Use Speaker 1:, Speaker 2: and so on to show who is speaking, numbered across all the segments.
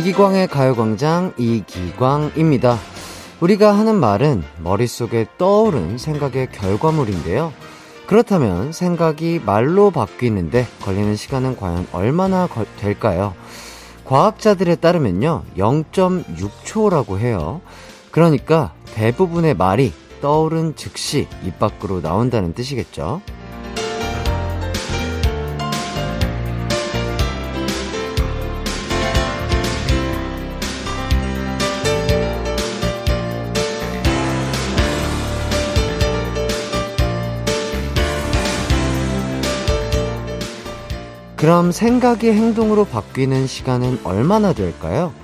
Speaker 1: 이기광의 가요광장 이기광입니다. 우리가 하는 말은 머릿속에 떠오른 생각의 결과물인데요. 그렇다면 생각이 말로 바뀌는데 걸리는 시간은 과연 얼마나 걸, 될까요? 과학자들에 따르면요, 0.6초라고 해요. 그러니까 대부분의 말이 떠오른 즉시 입 밖으로 나온다는 뜻이겠죠. 그럼 생각이 행동으로 바뀌는 시간은 얼마나 될까요?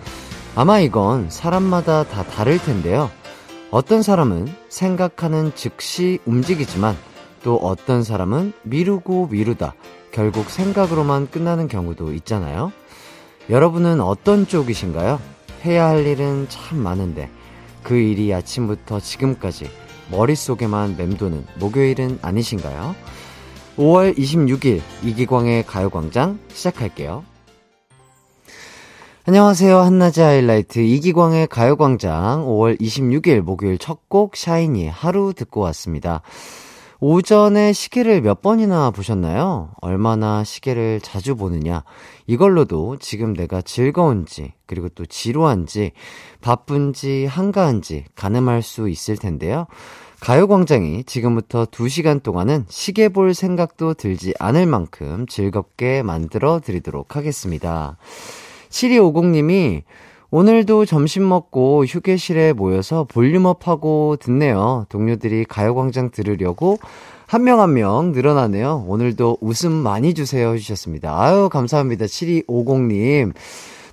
Speaker 1: 아마 이건 사람마다 다 다를 텐데요. 어떤 사람은 생각하는 즉시 움직이지만 또 어떤 사람은 미루고 미루다 결국 생각으로만 끝나는 경우도 있잖아요. 여러분은 어떤 쪽이신가요? 해야 할 일은 참 많은데 그 일이 아침부터 지금까지 머릿속에만 맴도는 목요일은 아니신가요? 5월 26일 이기광의 가요광장 시작할게요. 안녕하세요. 한낮의 하이라이트 이기광의 가요광장 5월 26일 목요일 첫 곡 샤이니 하루 듣고 왔습니다. 오전에 시계를 몇 번이나 보셨나요? 얼마나 시계를 자주 보느냐. 이걸로도 지금 내가 즐거운지, 그리고 또 지루한지, 바쁜지, 한가한지 가늠할 수 있을 텐데요. 가요광장이 지금부터 2시간 동안은 시계 볼 생각도 들지 않을 만큼 즐겁게 만들어 드리도록 하겠습니다. 7250님이 오늘도 점심 먹고 휴게실에 모여서 볼륨업하고 듣네요. 동료들이 가요광장 들으려고 한 명 한 명 늘어나네요. 오늘도 웃음 많이 주세요 해주셨습니다. 아유, 감사합니다. 7250님.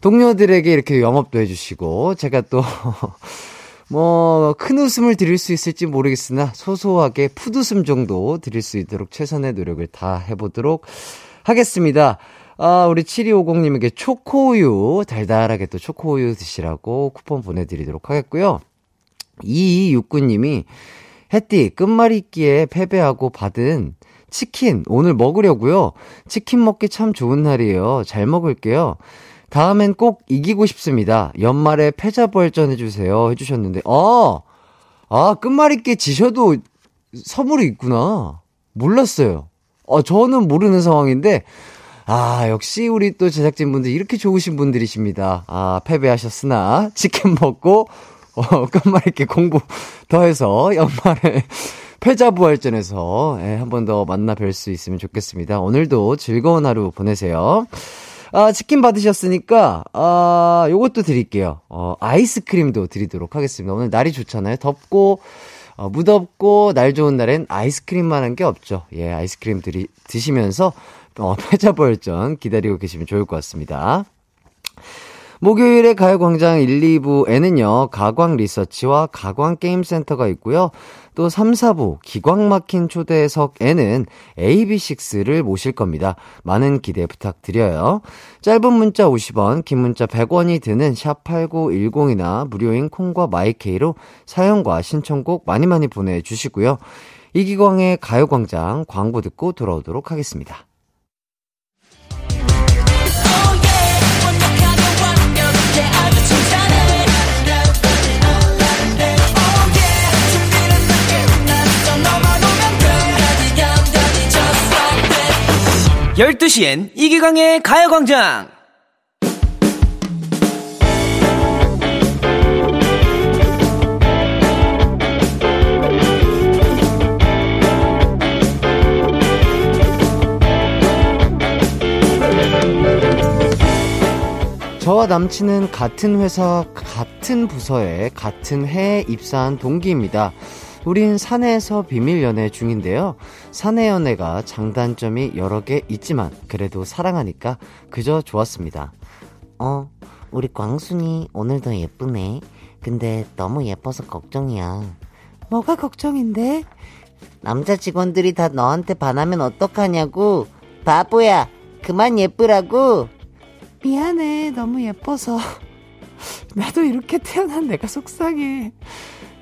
Speaker 1: 동료들에게 이렇게 영업도 해주시고, 제가 또, 뭐, 큰 웃음을 드릴 수 있을지 모르겠으나 소소하게 풋웃음 정도 드릴 수 있도록 최선의 노력을 다 해보도록 하겠습니다. 아, 우리 7250님에게 초코우유, 달달하게 또 초코우유 드시라고 쿠폰 보내드리도록 하겠고요. 2269님이 햇띠 끝말잇기에 패배하고 받은 치킨 오늘 먹으려고요. 치킨 먹기 참 좋은 날이에요. 잘 먹을게요. 다음엔 꼭 이기고 싶습니다. 연말에 패자부활전 해주세요. 해주셨는데, 아, 아, 끝말잇기 지셔도 선물이 있구나. 몰랐어요. 어, 저는 모르는 상황인데, 아, 역시 우리 또 제작진분들 이렇게 좋으신 분들이십니다. 아, 패배하셨으나, 치킨 먹고, 어, 끝말잇기 공부 더해서 연말에 패자부활전에서 예, 한 번 더 만나 뵐 수 있으면 좋겠습니다. 오늘도 즐거운 하루 보내세요. 아, 치킨 받으셨으니까, 아, 요것도 드릴게요. 어, 아이스크림도 드리도록 하겠습니다. 오늘 날이 좋잖아요. 덥고, 어, 무덥고, 날 좋은 날엔 아이스크림만 한 게 없죠. 예, 아이스크림 드리, 드시면서, 어, 패자벌전 기다리고 계시면 좋을 것 같습니다. 목요일에 가요광장 1, 2부에는요, 가광 리서치와 가광 게임센터가 있고요. 또 3, 4부 기광 막힌 초대석에는 AB6IX를 모실 겁니다. 많은 기대 부탁드려요. 짧은 문자 50원, 긴 문자 100원이 드는 샵8910이나 무료인 콩과 마이케이로 사연과 신청곡 많이 많이 보내주시고요. 이기광의 가요광장 광고 듣고 돌아오도록 하겠습니다.
Speaker 2: 12시엔 이기광의 가요광장!
Speaker 1: 저와 남친은 같은 회사, 같은 부서에 같은 해에 입사한 동기입니다. 우린 사내에서 비밀 연애 중인데요. 사내 연애가 장단점이 여러 개 있지만 그래도 사랑하니까 그저 좋았습니다.
Speaker 3: 어, 우리 광순이 오늘도 예쁘네. 근데 너무 예뻐서 걱정이야.
Speaker 4: 뭐가 걱정인데?
Speaker 3: 남자 직원들이 다 너한테 반하면 어떡하냐고. 바보야, 그만 예쁘라고.
Speaker 4: 미안해, 너무 예뻐서. 나도 이렇게 태어난 내가 속상해.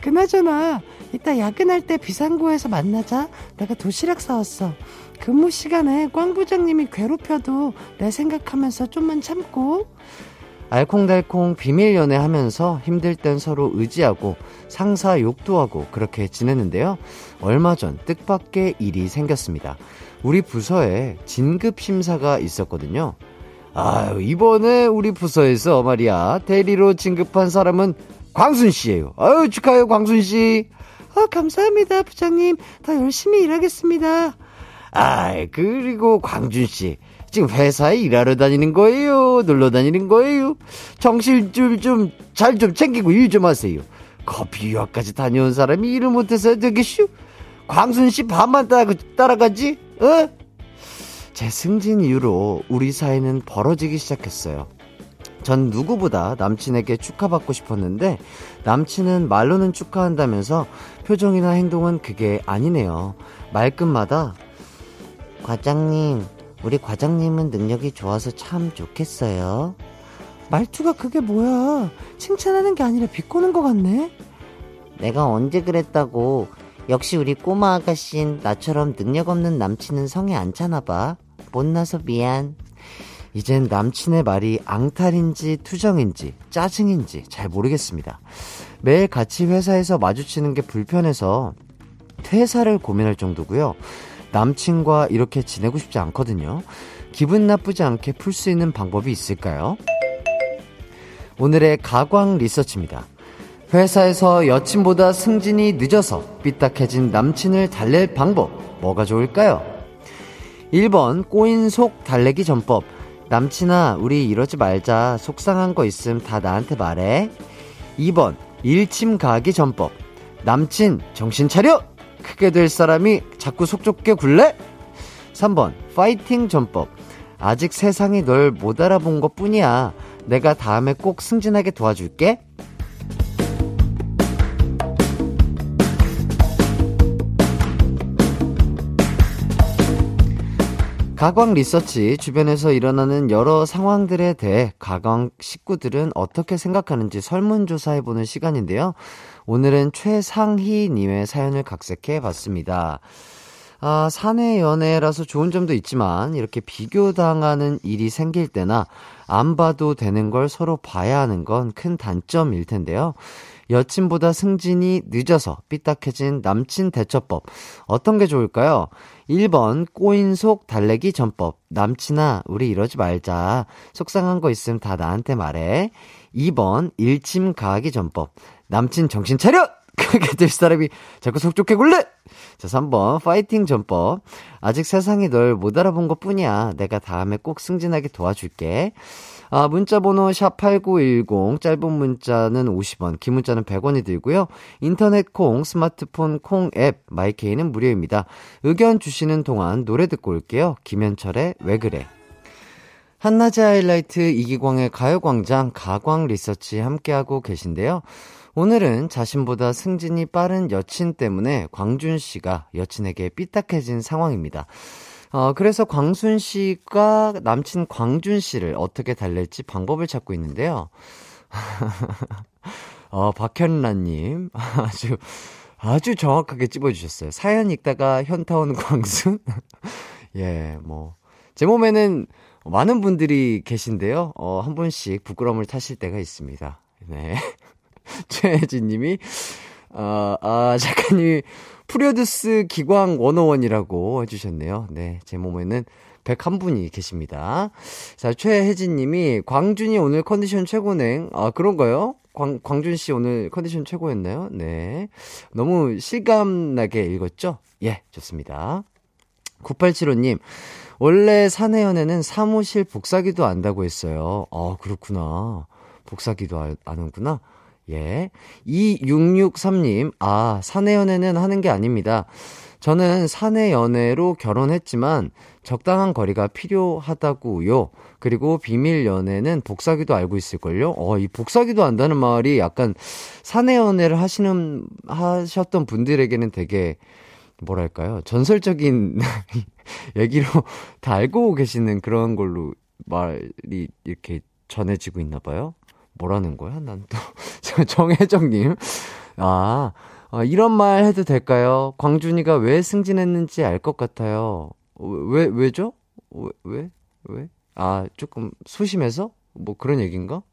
Speaker 4: 그나저나 이따 야근할 때 비상구에서 만나자. 내가 도시락 사왔어. 근무 시간에 꽝 부장님이 괴롭혀도 내 생각하면서 좀만 참고.
Speaker 1: 알콩달콩 비밀 연애 하면서 힘들 땐 서로 의지하고 상사 욕도 하고 그렇게 지냈는데요. 얼마 전 뜻밖의 일이 생겼습니다. 우리 부서에 진급 심사가 있었거든요. 아유, 이번에 우리 부서에서 말이야, 대리로 진급한 사람은 광순 씨예요. 아유, 축하해요, 광순 씨.
Speaker 4: 어, 감사합니다, 부장님. 더 열심히 일하겠습니다.
Speaker 1: 아, 그리고 광준 씨. 지금 회사에 일하러 다니는 거예요? 놀러 다니는 거예요? 정신 좀, 좀, 잘 좀 챙기고 일 좀 하세요. 커피 유학까지 다녀온 사람이 일을 못해서 되겠슈? 광순 씨 반만 따라, 따라가지? 어? 제 승진 이후로 우리 사이는 벌어지기 시작했어요. 전 누구보다 남친에게 축하받고 싶었는데 남친은 말로는 축하한다면서 표정이나 행동은 그게 아니네요. 말끝마다
Speaker 3: 과장님, 우리 과장님은 능력이 좋아서 참 좋겠어요.
Speaker 4: 말투가 그게 뭐야? 칭찬하는 게 아니라 비꼬는 것 같네?
Speaker 3: 내가 언제 그랬다고. 역시 우리 꼬마 아가씨인 나처럼 능력 없는 남친은 성에 안 차나 봐. 못나서 미안.
Speaker 1: 이젠 남친의 말이 앙탈인지 투정인지 짜증인지 잘 모르겠습니다. 매일 같이 회사에서 마주치는 게 불편해서 퇴사를 고민할 정도고요. 남친과 이렇게 지내고 싶지 않거든요. 기분 나쁘지 않게 풀 수 있는 방법이 있을까요? 오늘의 가광 리서치입니다. 회사에서 여친보다 승진이 늦어서 삐딱해진 남친을 달랠 방법, 뭐가 좋을까요? 1번, 꼬인 속 달래기 전법. 남친아, 우리 이러지 말자. 속상한 거 있음 다 나한테 말해. 2번, 일침 가기 전법. 남친, 정신 차려! 크게 될 사람이 자꾸 속 좁게 굴래? 3번, 파이팅 전법. 아직 세상이 널 못 알아본 것 뿐이야. 내가 다음에 꼭 승진하게 도와줄게. 가광 리서치 주변에서 일어나는 여러 상황들에 대해 가광 식구들은 어떻게 생각하는지 설문조사해보는 시간인데요. 오늘은 최상희님의 사연을 각색해 봤습니다. 아, 사내 연애라서 좋은 점도 있지만 이렇게 비교당하는 일이 생길 때나 안 봐도 되는 걸 서로 봐야 하는 건 큰 단점일 텐데요. 여친보다 승진이 늦어서 삐딱해진 남친 대처법. 어떤 게 좋을까요? 1번, 꼬인 속 달래기 전법. 남친아, 우리 이러지 말자. 속상한 거 있으면 다 나한테 말해. 2번, 일침 가하기 전법. 남친 정신 차려! 크게 될 사람이 자꾸 속 좋게 굴래! 자, 3번, 파이팅 전법. 아직 세상이 널 못 알아본 것 뿐이야. 내가 다음에 꼭 승진하게 도와줄게. 아, 문자번호 샵8910, 짧은 문자는 50원, 긴 문자는 100원이 들고요. 인터넷 콩, 스마트폰 콩 앱, 마이케이는 무료입니다. 의견 주시는 동안 노래 듣고 올게요. 김현철의 왜 그래. 한낮의 하이라이트 이기광의 가요광장 가광 리서치 함께하고 계신데요. 오늘은 자신보다 승진이 빠른 여친 때문에 광준 씨가 여친에게 삐딱해진 상황입니다. 어, 그래서 광순 씨가 남친 광준 씨를 어떻게 달랠지 방법을 찾고 있는데요. 어, 박현란님. 아주, 아주 정확하게 찝어주셨어요. 사연 읽다가 현타 오는 광순? 예, 뭐. 제 몸에는 많은 분들이 계신데요. 어, 한 분씩 부끄러움을 타실 때가 있습니다. 네. 최혜진 님이, 아, 아, 작가님이 프로듀스 기광 101이라고 해주셨네요. 네, 제 몸에는 101분이 계십니다. 자, 최혜진 님이 광준이 오늘 컨디션 최고네. 아, 그런가요? 광, 광준 씨 오늘 컨디션 최고였나요? 네. 너무 실감나게 읽었죠? 예, 좋습니다. 9875님, 원래 사내연애는 사무실 복사기도 안다고 했어요. 아, 그렇구나. 복사기도 아는구나. 예. 2663님, 아, 사내 연애는 하는 게 아닙니다. 저는 사내 연애로 결혼했지만 적당한 거리가 필요하다고요. 그리고 비밀 연애는 복사기도 알고 있을걸요? 어, 이 복사기도 안다는 말이 약간 사내 연애를 하시는, 하셨던 분들에게는 되게, 뭐랄까요. 전설적인 얘기로 다 알고 계시는 그런 걸로 말이 이렇게 전해지고 있나 봐요. 뭐라는 거야? 난 또, 정혜정님. 아, 아, 이런 말 해도 될까요? 광준이가 왜 승진했는지 알 것 같아요. 왜, 왜죠? 왜, 왜? 왜? 아, 조금 소심해서? 뭐 그런 얘기인가?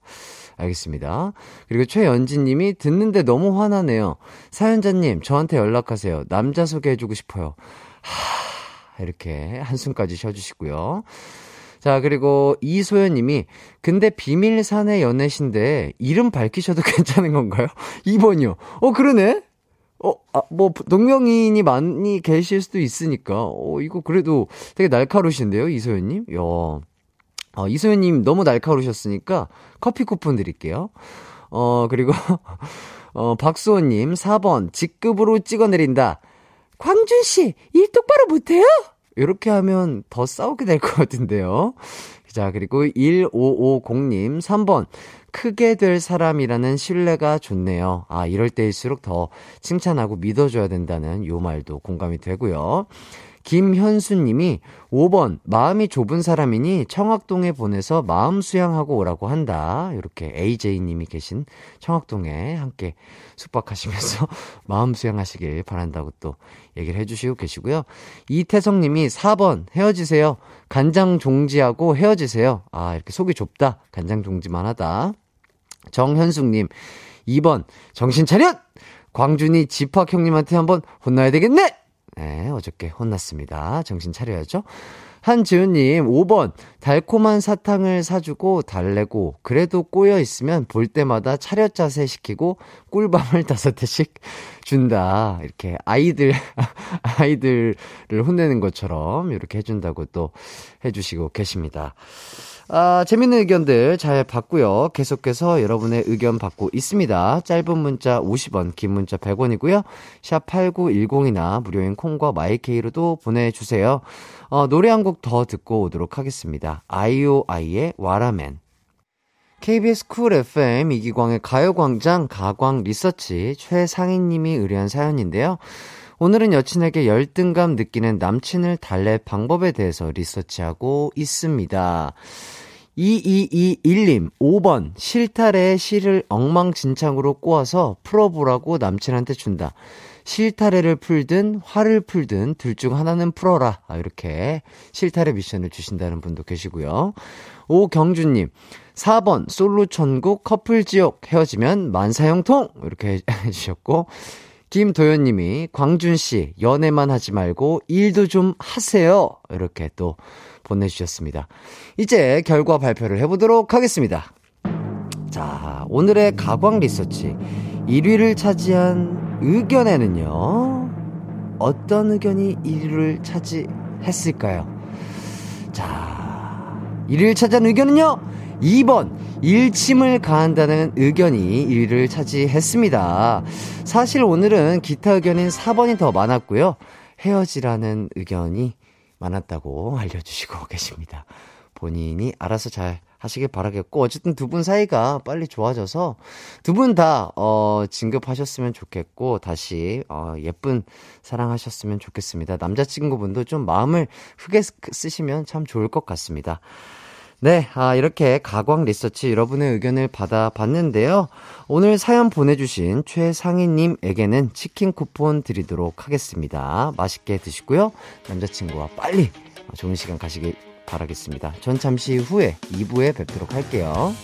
Speaker 1: 알겠습니다. 그리고 최연진 님이 듣는데 너무 화나네요. 사연자님, 저한테 연락하세요. 남자 소개해주고 싶어요. 하, 이렇게 한숨까지 쉬어주시고요. 자, 그리고 이소연 님이, 근데 비밀 사내 연애신데, 이름 밝히셔도 괜찮은 건가요? 2번이요. 어, 그러네? 어, 아, 뭐, 동명이인이 많이 계실 수도 있으니까, 어, 이거 그래도 되게 날카로우신데요, 이소연님? 야 어, 이소연님 너무 날카로우셨으니까 커피 쿠폰 드릴게요. 어, 그리고, 어, 박수호님, 4번, 직급으로 찍어 내린다. 광준씨, 일 똑바로 못해요? 이렇게 하면 더 싸우게 될 것 같은데요. 자, 그리고 1550님, 3번. 크게 될 사람이라는 신뢰가 좋네요. 아, 이럴 때일수록 더 칭찬하고 믿어줘야 된다는 요 말도 공감이 되고요. 김현수님이 5번 마음이 좁은 사람이니 청학동에 보내서 마음 수양하고 오라고 한다. 이렇게 AJ님이 계신 청학동에 함께 숙박하시면서 마음 수양하시길 바란다고 또 얘기를 해주시고 계시고요. 이태성님이 4번 헤어지세요. 간장 종지하고 헤어지세요. 아 이렇게 속이 좁다. 간장 종지만 하다. 정현숙님 2번 정신 차렷. 광준이 집합 형님한테 한번 혼나야 되겠네. 네, 어저께 혼났습니다. 정신 차려야죠. 한지은님, 5번. 달콤한 사탕을 사주고 달래고, 그래도 꼬여 있으면 볼 때마다 차렷 자세 시키고, 꿀밤을 다섯 대씩 준다. 이렇게 아이들, 아이들을 혼내는 것처럼 이렇게 해준다고 또 해주시고 계십니다. 아, 재밌는 의견들 잘 받고요. 계속해서 여러분의 의견 받고 있습니다. 짧은 문자 50원, 긴 문자 100원이고요. 샵 8910이나 무료인 콩과 마이케이로도 보내주세요. 어, 노래 한 곡 더 듣고 오도록 하겠습니다. 아이오아이의 Whatta Man. KBS 쿨 FM 이기광의 가요광장 가광 리서치 최상희님이 의뢰한 사연인데요. 오늘은 여친에게 열등감 느끼는 남친을 달랠 방법에 대해서 리서치하고 있습니다. 2221님, 5번, 실타래에 실을 엉망진창으로 꼬아서 풀어보라고 남친한테 준다. 실타래를 풀든 화를 풀든 둘 중 하나는 풀어라. 아, 이렇게 실타래 미션을 주신다는 분도 계시고요. 오경주님, 4번, 솔로 천국 커플 지옥 헤어지면 만사형통! 이렇게 해주셨고, 김도현님이 광준 씨, 연애만 하지 말고 일도 좀 하세요. 이렇게 또 보내주셨습니다. 이제 결과 발표를 해보도록 하겠습니다. 자, 오늘의 가광 리서치 1위를 차지한 의견에는요, 어떤 의견이 1위를 차지했을까요? 자, 1위를 차지한 의견은요, 2번, 일침을 가한다는 의견이 1위를 차지했습니다. 사실 오늘은 기타 의견인 4번이 더 많았고요. 헤어지라는 의견이 많았다고 알려주시고 계십니다. 본인이 알아서 잘 하시길 바라겠고, 어쨌든 두 분 사이가 빨리 좋아져서 두 분 다, 어, 진급하셨으면 좋겠고, 다시, 어, 예쁜 사랑하셨으면 좋겠습니다. 남자친구분도 좀 마음을 크게 쓰시면 참 좋을 것 같습니다. 네, 아, 이렇게 가광 리서치 여러분의 의견을 받아봤는데요. 오늘 사연 보내주신 최상희님에게는 치킨 쿠폰 드리도록 하겠습니다. 맛있게 드시고요. 남자친구와 빨리 좋은 시간 가시길 바라겠습니다. 전 잠시 후에 2부에 뵙도록 할게요.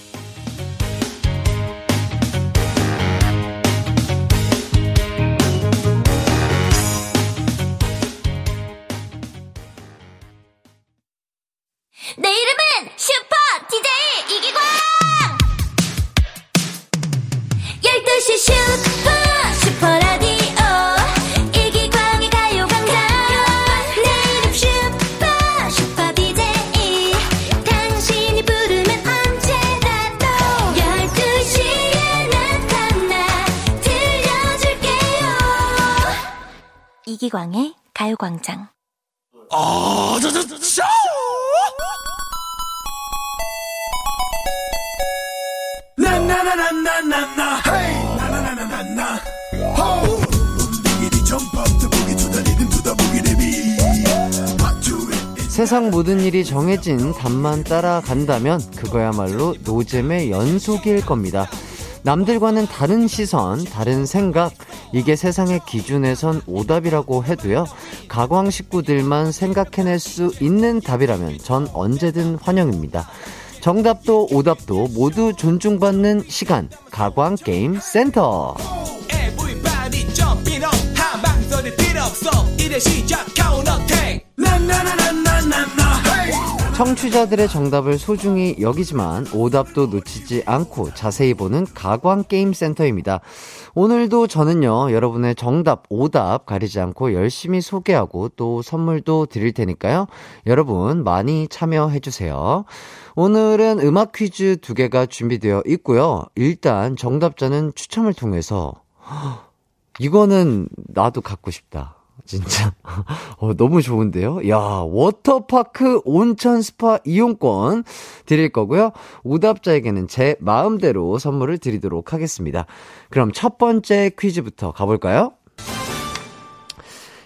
Speaker 1: 세상 모든 일이 정해진 답만 따라간다면 그거야말로 노잼의 연속일 겁니다. 남들과는 다른 시선, 다른 생각, 이게 세상의 기준에선 오답이라고 해도요, 가광 식구들만 생각해낼 수 있는 답이라면 전 언제든 환영입니다. 정답도 오답도 모두 존중받는 시간. 센터.
Speaker 2: 한방소리 필요 없어 이제 시작 카운터테이 나나나나나나나
Speaker 1: 청취자들의 정답을 소중히 여기지만 오답도 놓치지 않고 자세히 보는 가광게임센터입니다. 오늘도 저는요, 여러분의 정답, 오답 가리지 않고 열심히 소개하고 또 선물도 드릴 테니까요. 여러분 많이 참여해주세요. 오늘은 음악 퀴즈 두 개가 준비되어 있고요. 일단 정답자는 추첨을 통해서 이거는 나도 갖고 싶다. 진짜. 어, 너무 좋은데요? 야, 워터파크 온천 스파 이용권 드릴 거고요. 오답자에게는 제 마음대로 선물을 드리도록 하겠습니다. 그럼 첫 번째 퀴즈부터 가볼까요?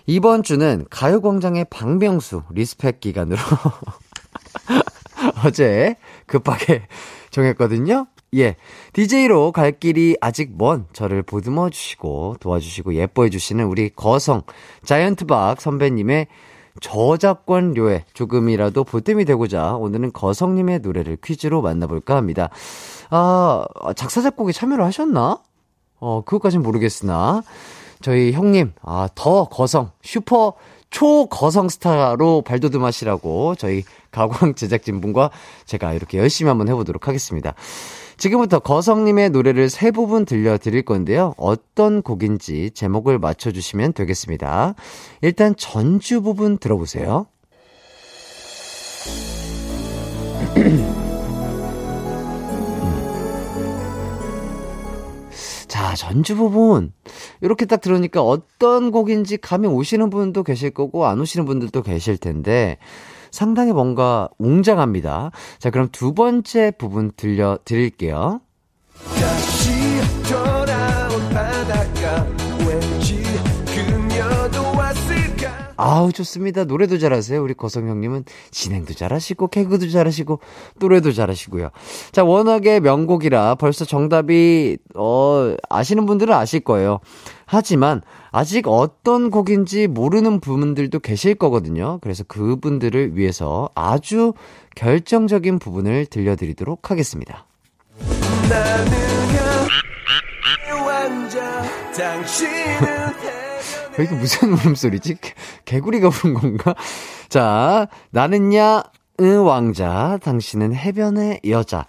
Speaker 1: 이번 주는 가요광장의 박명수 respect 기간으로 어제 급하게 정했거든요. 예. DJ로 갈 길이 아직 먼 저를 보듬어 주시고 도와주시고 예뻐해 주시는 우리 거성 자이언트박 선배님의 저작권료에 조금이라도 보탬이 되고자 오늘은 거성님의 노래를 퀴즈로 만나볼까 합니다. 아, 작사, 작곡에 참여를 하셨나? 어, 그것까진 모르겠으나, 저희 형님, 아, 더 거성, 슈퍼 초거성 스타로 발돋움하시라고 저희 가광 제작진분과 제가 이렇게 열심히 한번 해보도록 하겠습니다. 지금부터 거성님의 노래를 세 부분 들려드릴 건데요. 어떤 곡인지 제목을 맞춰주시면 되겠습니다. 일단 전주 부분 들어보세요. 자, 전주 부분. 이렇게 딱 들으니까 어떤 곡인지 감이 오시는 분도 계실 거고, 안 오시는 분들도 계실 텐데, 상당히 뭔가 웅장합니다. 자, 그럼 두 번째 부분 들려 드릴게요.
Speaker 2: 그녀도 왔을까
Speaker 1: 아우, 좋습니다. 노래도 잘하세요. 우리 거성 형님은 진행도 잘하시고, 개그도 잘하시고, 노래도 잘하시고요. 자, 워낙에 명곡이라 벌써 정답이, 어, 아시는 분들은 아실 거예요. 하지만, 아직 어떤 곡인지 모르는 부분들도 계실 거거든요. 그래서 그분들을 위해서 아주 결정적인 부분을 들려드리도록 하겠습니다. 이게 무슨 울음소리지? 개- 개구리가 부른 건가? 자, 나는야, 응, 왕자, 당신은 해변의 여자.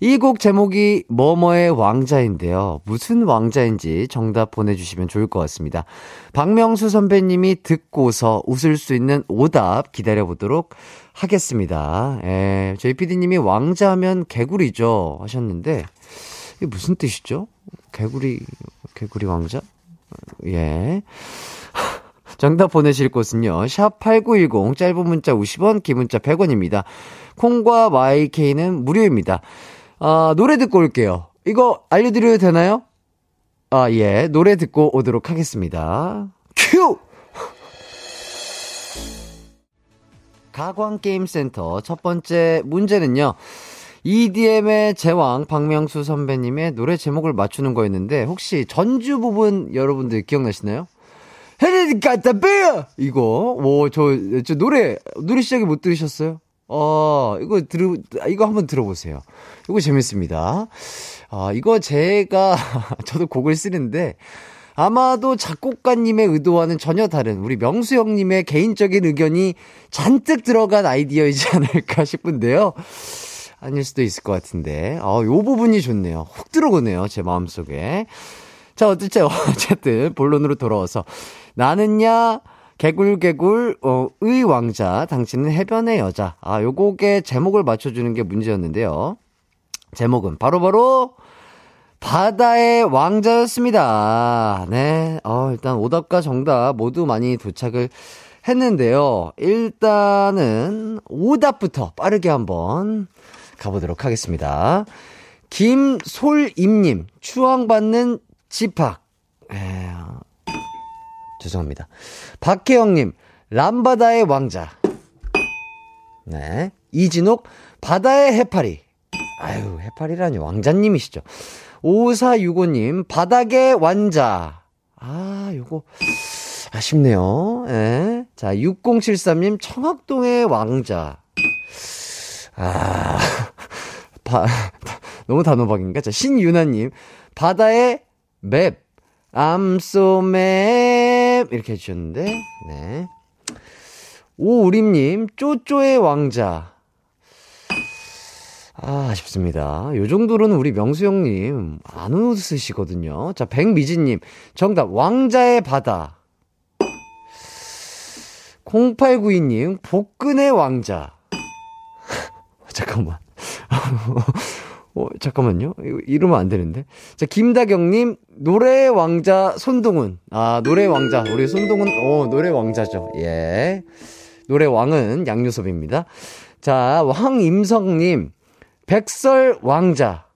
Speaker 1: 이 곡 제목이 뭐뭐의 왕자인데요. 무슨 왕자인지 정답 보내주시면 좋을 것 같습니다. 박명수 선배님이 듣고서 웃을 수 있는 오답 기다려보도록 하겠습니다. 예, 저희 PD님이 왕자 하면 개구리죠. 하셨는데, 이게 무슨 뜻이죠? 개구리, 개구리 왕자? 예. 정답 보내실 곳은요. 샵8910 짧은 문자 50원, 긴 문자 100원입니다. 콩과 YK는 무료입니다. 아, 노래 듣고 올게요. 이거 알려드려도 되나요? 아, 예. 노래 듣고 오도록 하겠습니다. 큐! 가광게임센터 첫 번째 문제는요. EDM의 제왕 박명수 선배님의 노래 제목을 맞추는 거였는데 혹시 전주 부분 여러분들 기억나시나요? 헤리까타베 이거 뭐저 저 노래 노래 시작에 못 들으셨어요? 어 이거 들으 이거 한번 들어보세요. 이거 재밌습니다. 아 이거 제가 저도 곡을 쓰는데 아마도 작곡가님의 의도와는 전혀 다른 우리 명수 형님의 개인적인 의견이 잔뜩 들어간 아이디어이지 않을까 싶은데요. 아닐 수도 있을 것 같은데. 어, 요 부분이 좋네요. 훅 들어오네요. 제 마음속에. 자, 어쨌든, 어쨌든, 본론으로 돌아와서. 나는야, 개굴개굴, 어, 의 왕자, 당신은 해변의 여자. 아, 요 곡의 제목을 맞춰주는 게 문제였는데요. 제목은 바로 바로, 바다의 왕자였습니다. 네. 어, 일단 오답과 정답 모두 많이 도착을 했는데요. 일단은 오답부터 빠르게 한번 가보도록 하겠습니다. 김솔임님, 추앙받는 집합. 에, 죄송합니다. 박혜영님, 람바다의 왕자. 네. 이진옥, 바다의 해파리. 아유, 해파리라니 왕자님이시죠. 5465님, 바닥의 완자. 아, 요거, 아쉽네요. 예. 자, 6073님, 청학동의 왕자. 아, 바, 너무 단호박인가? 자, 신유나님, 바다의 맵, I'm so map. 이렇게 해주셨는데, 네. 오우림님, 쪼쪼의 왕자. 아, 아쉽습니다. 요 정도로는 우리 명수 형님 안 웃으시거든요. 자, 백미진님, 정답, 왕자의 바다. 0892님, 복근의 왕자. 잠깐만. 어, 잠깐만요. 이러면 안 되는데. 자, 김다경님, 노래의 왕자 손동훈. 아, 노래의 왕자. 우리 손동훈, 어, 노래 왕자죠. 예. 노래 왕은 양요섭입니다. 자, 황임성님, 백설 왕자.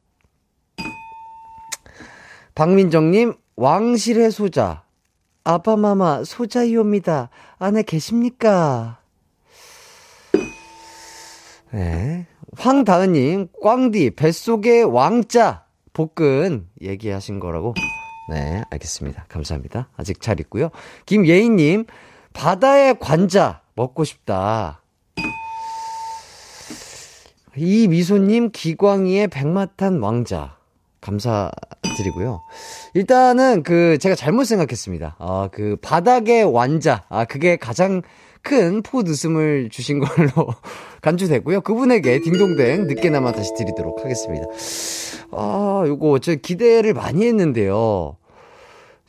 Speaker 1: 박민정님, 왕실의 소자. 아빠 마마 소자이옵니다. 안에 계십니까? 네. 황다은님, 꽝디, 뱃속의 왕자, 복근, 얘기하신 거라고. 네, 알겠습니다. 감사합니다. 아직 잘 있고요. 김예인님, 바다의 관자, 먹고 싶다. 이 미소님, 기광이의 백마탄 왕자. 감사드리고요. 일단은 그, 제가 잘못 생각했습니다. 아, 그, 바닥의 완자. 아, 그게 가장 큰 포드 웃음을 주신 걸로 간주되고요. 그분에게 딩동댕 늦게나마 다시 드리도록 하겠습니다. 아, 요거 저 기대를 많이 했는데요.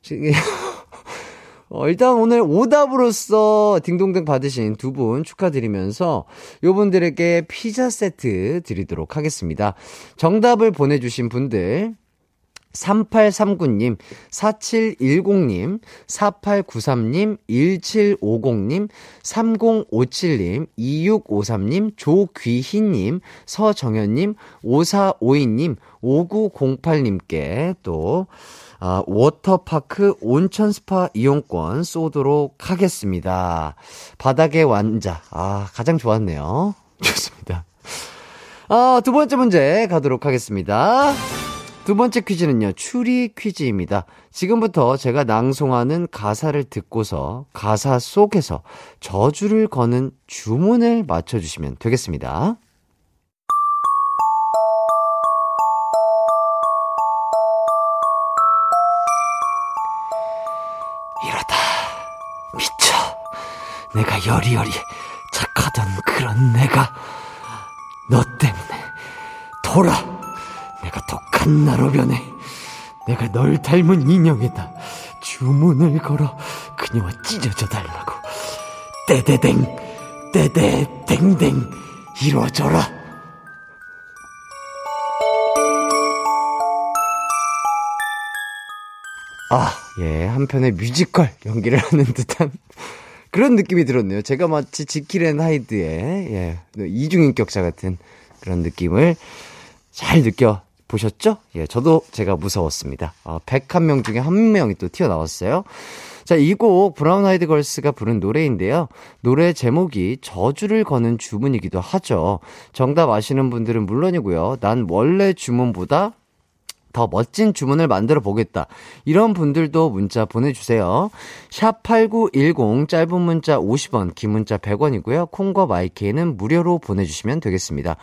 Speaker 1: 지금 어, 일단 오늘 오답으로서 딩동댕 받으신 두 분 축하드리면서 요분들에게 피자 세트 드리도록 하겠습니다. 정답을 보내주신 분들 3839님, 4710님, 4893님, 1750님, 3057님, 2653님, 조귀희님, 서정현님, 5452님, 5908님께 또, 아, 워터파크 온천 스파 이용권 쏘도록 하겠습니다. 바닥의 완자. 아, 가장 좋았네요. 좋습니다. 아, 두 번째 문제 가도록 하겠습니다. 두 번째 퀴즈는요, 추리 퀴즈입니다. 지금부터 제가 낭송하는 가사를 듣고서 가사 속에서 저주를 거는 주문을 맞춰주시면 되겠습니다. 이러다 미쳐. 내가 여리여리 착하던 그런 내가 너 때문에 돌아. 내가 독한 나로 변해. 내가 널 닮은 인형에다 주문을 걸어 그녀와 찢어져 달라고. 떼대댕, 떼대댕댕, 이루어져라. 아, 예, 한편의 뮤지컬 연기를 하는 듯한 그런 느낌이 들었네요. 제가 마치 지킬앤 하이드의, 예, 이중인격자 같은 그런 느낌을 잘 느껴 보셨죠? 예, 저도 제가 무서웠습니다. 어, 101명 중에 한 명이 또 튀어나왔어요. 자, 이 곡 브라운 아이드 걸스가 부른 노래인데요. 노래 제목이 저주를 거는 주문이기도 하죠. 정답 아시는 분들은 물론이고요. 난 원래 주문보다 더 멋진 주문을 만들어 보겠다. 이런 분들도 문자 보내주세요. 샵8910 짧은 문자 50원, 긴 문자 100원이고요. 콩과 마이케이는 무료로 보내주시면 되겠습니다.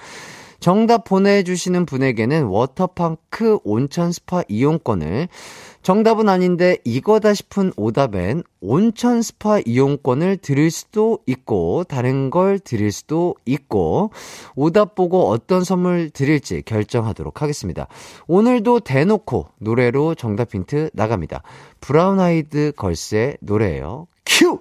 Speaker 1: 정답 보내주시는 분에게는 워터파크 온천 스파 이용권을 정답은 아닌데 이거다 싶은 오답엔 온천 스파 이용권을 드릴 수도 있고 다른 걸 드릴 수도 있고 오답 보고 어떤 선물 드릴지 결정하도록 하겠습니다. 오늘도 대놓고 노래로 정답 힌트 나갑니다. 브라운 아이드 걸스의 노래예요. 큐!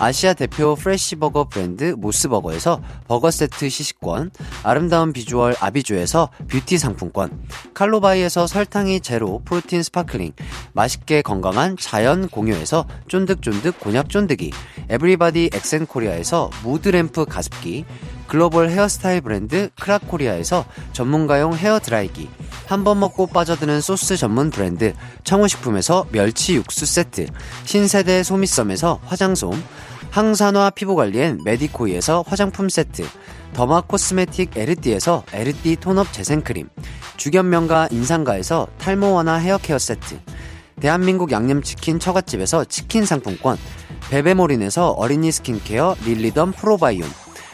Speaker 1: 아시아 대표 fresh 버거 브랜드 모스버거에서 버거 세트 시식권, 아름다운 비주얼 아비주에서 뷰티 상품권, 칼로바이에서 설탕이 제로 protein sparkling, 맛있게 건강한 자연 공유에서 쫀득쫀득 곤약 쫀득이, 에브리바디 엑센코리아에서 무드램프 가습기, 글로벌 헤어스타일 브랜드 크라코리아에서 전문가용 헤어 드라이기, 한 번 먹고 빠져드는 소스 전문 브랜드 청우식품에서 멸치 육수 세트, 신세대 소미썸에서 화장솜, 항산화 피부관리엔 메디코이에서 화장품 세트, derma cosmetic 에르띠에서 에르띠 tone up 재생크림, 주견명가 인상가에서 탈모 완화 헤어케어 세트, 대한민국 양념치킨 처갓집에서 치킨 상품권, 베베모린에서 어린이 skin care 릴리덤 프로바이온,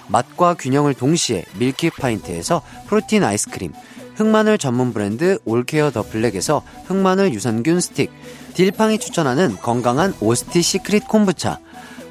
Speaker 1: 맛과 균형을 동시에 밀키파인트에서 protein 아이스크림, 흑마늘 전문 브랜드 올케어 더 블랙에서 흑마늘 유산균 스틱, 딜팡이 추천하는 건강한 오스티 시크릿 콤부차,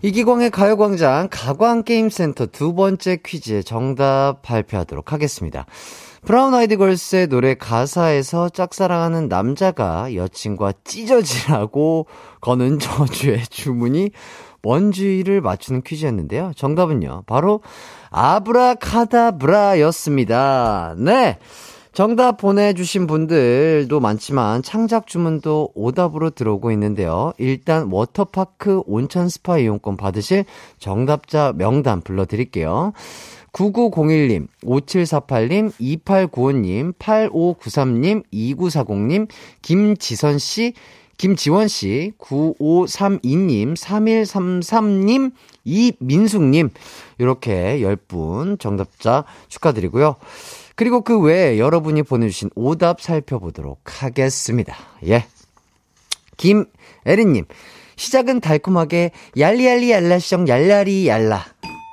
Speaker 1: 이기광의 가요광장 가광게임센터 두 번째 퀴즈의 정답 발표하도록 하겠습니다. 브라운 아이드 걸스의 노래 가사에서 짝사랑하는 남자가 여친과 찢어지라고 거는 저주의 주문이 뭔지를 맞추는 퀴즈였는데요. 정답은요. 바로 아브라카다브라였습니다. 네. 정답 보내주신 분들도 많지만 창작 주문도 오답으로 들어오고 있는데요. 일단 워터파크 온천 스파 이용권 받으실 정답자 명단 불러드릴게요. 9901님, 5748님, 2895님, 8593님, 2940님, 김지선씨, 김지원씨, 9532님, 3133님, 이민숙님, 이렇게 10분 정답자 축하드리고요. 그리고 그 외에 여러분이 보내주신 오답 살펴보도록 하겠습니다. 예. 김애리님, 시작은 달콤하게 얄리얄리 얄라숑 얄라리 얄라.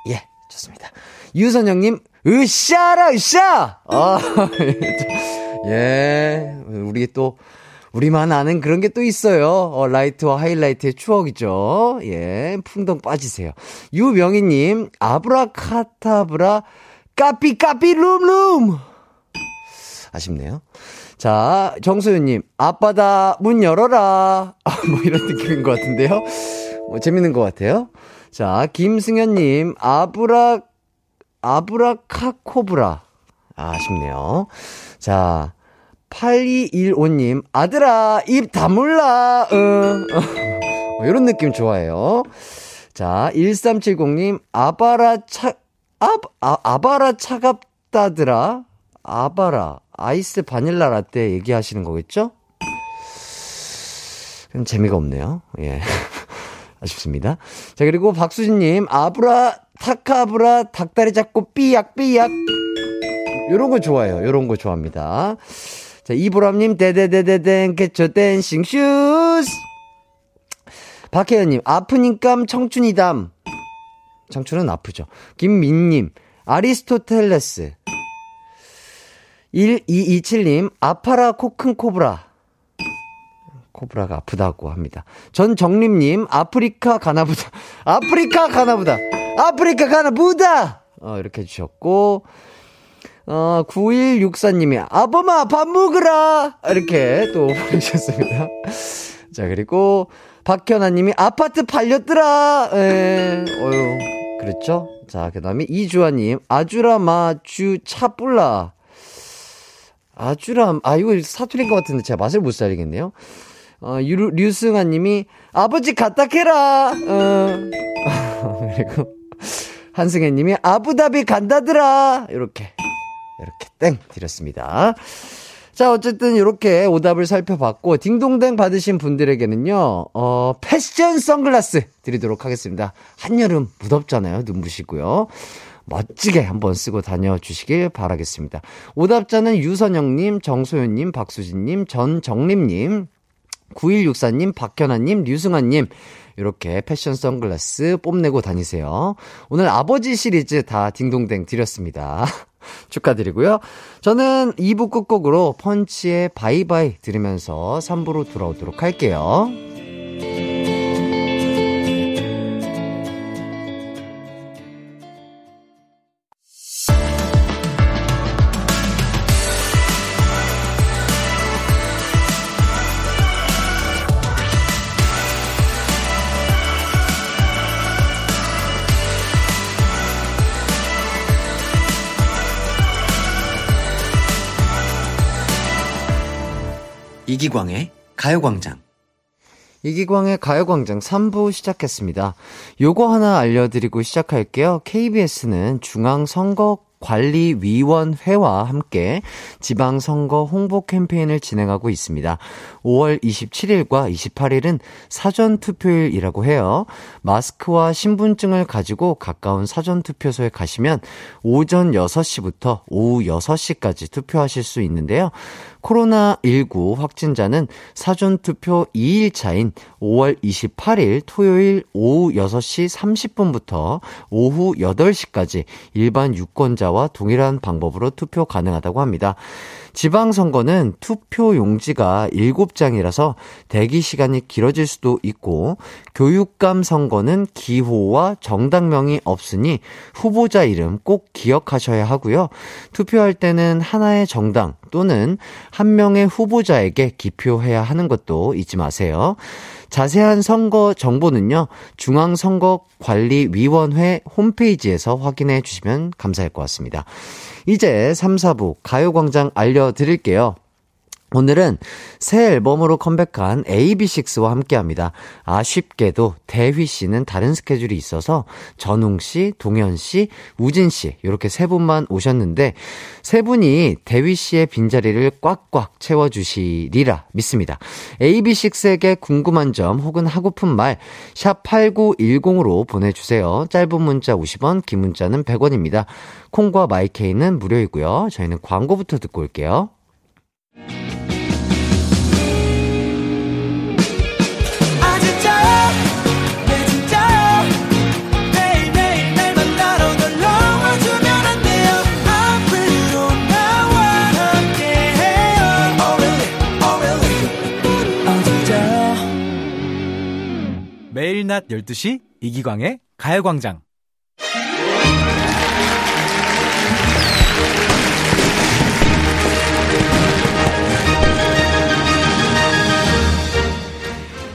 Speaker 1: 예, 좋습니다. 유선영님, 으쌰라, 으쌰! 아, 예, 우리 또, 우리만 아는 그런 게 또 있어요. 어, 라이트와 하이라이트의 추억이죠. 예, 풍덩 빠지세요. 유명희님, 아브라카타브라, 까삐, 까삐, 룸룸! 아쉽네요. 자, 정소연님, 아빠다, 문 열어라. 아, 뭐 이런 느낌인 것 같은데요. 뭐 재밌는 것 같아요. 자, 김승현님, 아브라, 아브라카코브라. 아, 아쉽네요. 자, 8215님, 아들아, 입 다물라, 응. 어, 이런 느낌 좋아해요. 자, 1370님, 아바라 차, 아, 아, 아바라 차갑다더라. 아바라, 아이스 바닐라 라떼 얘기하시는 거겠죠? 그럼 재미가 없네요. 예. 아쉽습니다. 자, 그리고 박수진님, 아브라, 타카브라, 닭다리 잡고 삐약 삐약. 요런 거 좋아해요. 요런 거 좋아합니다. 자, 이보람님, 데데데데덴, get your dancing shoes. 박혜연님, 아프니까 청춘이담. 청춘은 아프죠. 김민님, 아리스토텔레스. 1227님, 아파라 코큰 코브라. 코브라가 아프다고 합니다. 전정림님, 아프리카 가나보다. 아프리카 가나보다. 아프리카 가나보다! 어, 이렇게 해주셨고, 어, 9164님이, 아범아, 밥 먹으라! 이렇게 또 보내주셨습니다. 자, 그리고, 박현아님이, 아파트 팔렸더라! 예, 어유 그랬죠? 자, 그 다음에 이주아님, 아주라, 마 주, 차뿔라. 아주람, 아, 이거 사투리인 것 같은데 제가 맛을 못 살리겠네요. 어, 유, 류승아 님이, 아버지 갖다 캐라! 어. 그리고, 한승혜 님이, 아부다비 간다더라! 이렇게, 이렇게 땡! 드렸습니다. 자, 어쨌든 이렇게 오답을 살펴봤고, 딩동댕 받으신 분들에게는요, 어, 패션 선글라스 드리도록 하겠습니다. 한여름 무덥잖아요. 눈부시고요. 멋지게 한번 쓰고 다녀주시길 바라겠습니다. 오답자는 유선영님, 정소연님, 박수진님, 전정림님, 9164님, 박현아님, 류승아님, 이렇게 패션 선글라스 뽐내고 다니세요. 오늘 아버지 시리즈 다 딩동댕 드렸습니다. 축하드리고요. 저는 2부 끝곡으로 펀치의 바이바이 들으면서 3부로 돌아오도록 할게요. 이기광의 가요광장. 이기광의 가요광장 3부 시작했습니다. 요거 하나 알려드리고 시작할게요. KBS는 중앙선거 관리위원회와 함께 지방선거 홍보 캠페인을 진행하고 있습니다. 5월 27일과 28일은 사전투표일이라고 해요. 마스크와 신분증을 가지고 가까운 사전투표소에 가시면 오전 6시부터 오후 6시까지 투표하실 수 있는데요. 코로나19 확진자는 사전 투표 2일차인 5월 28일 토요일 오후 6시 30분부터 오후 8시까지 일반 유권자와 동일한 방법으로 투표 가능하다고 합니다. 지방선거는 투표 용지가 7장이라서 대기 시간이 길어질 수도 있고 교육감 선거는 기호와 정당명이 없으니 후보자 이름 꼭 기억하셔야 하고요. 투표할 때는 하나의 정당 또는 한 명의 후보자에게 기표해야 하는 것도 잊지 마세요. 자세한 선거 정보는요, 중앙선거관리위원회 홈페이지에서 확인해 주시면 감사할 것 같습니다. 이제 3, 4부 가요광장 알려드릴게요. 오늘은 새 앨범으로 컴백한 AB6IX와 함께 합니다. 아쉽게도 대휘 씨는 다른 스케줄이 있어서 전웅 씨, 동현 씨, 우진 씨, 이렇게 세 분만 오셨는데 세 분이 대휘 씨의 빈자리를 꽉꽉 채워주시리라 믿습니다. AB6IX에게 궁금한 점 혹은 하고픈 말, 샵8910으로 보내주세요. 짧은 문자 50원, 긴 문자는 100원입니다. 콩과 마이케이는 무료이고요. 저희는 광고부터 듣고 올게요.
Speaker 5: 낮 12시 이기광의 가요광장.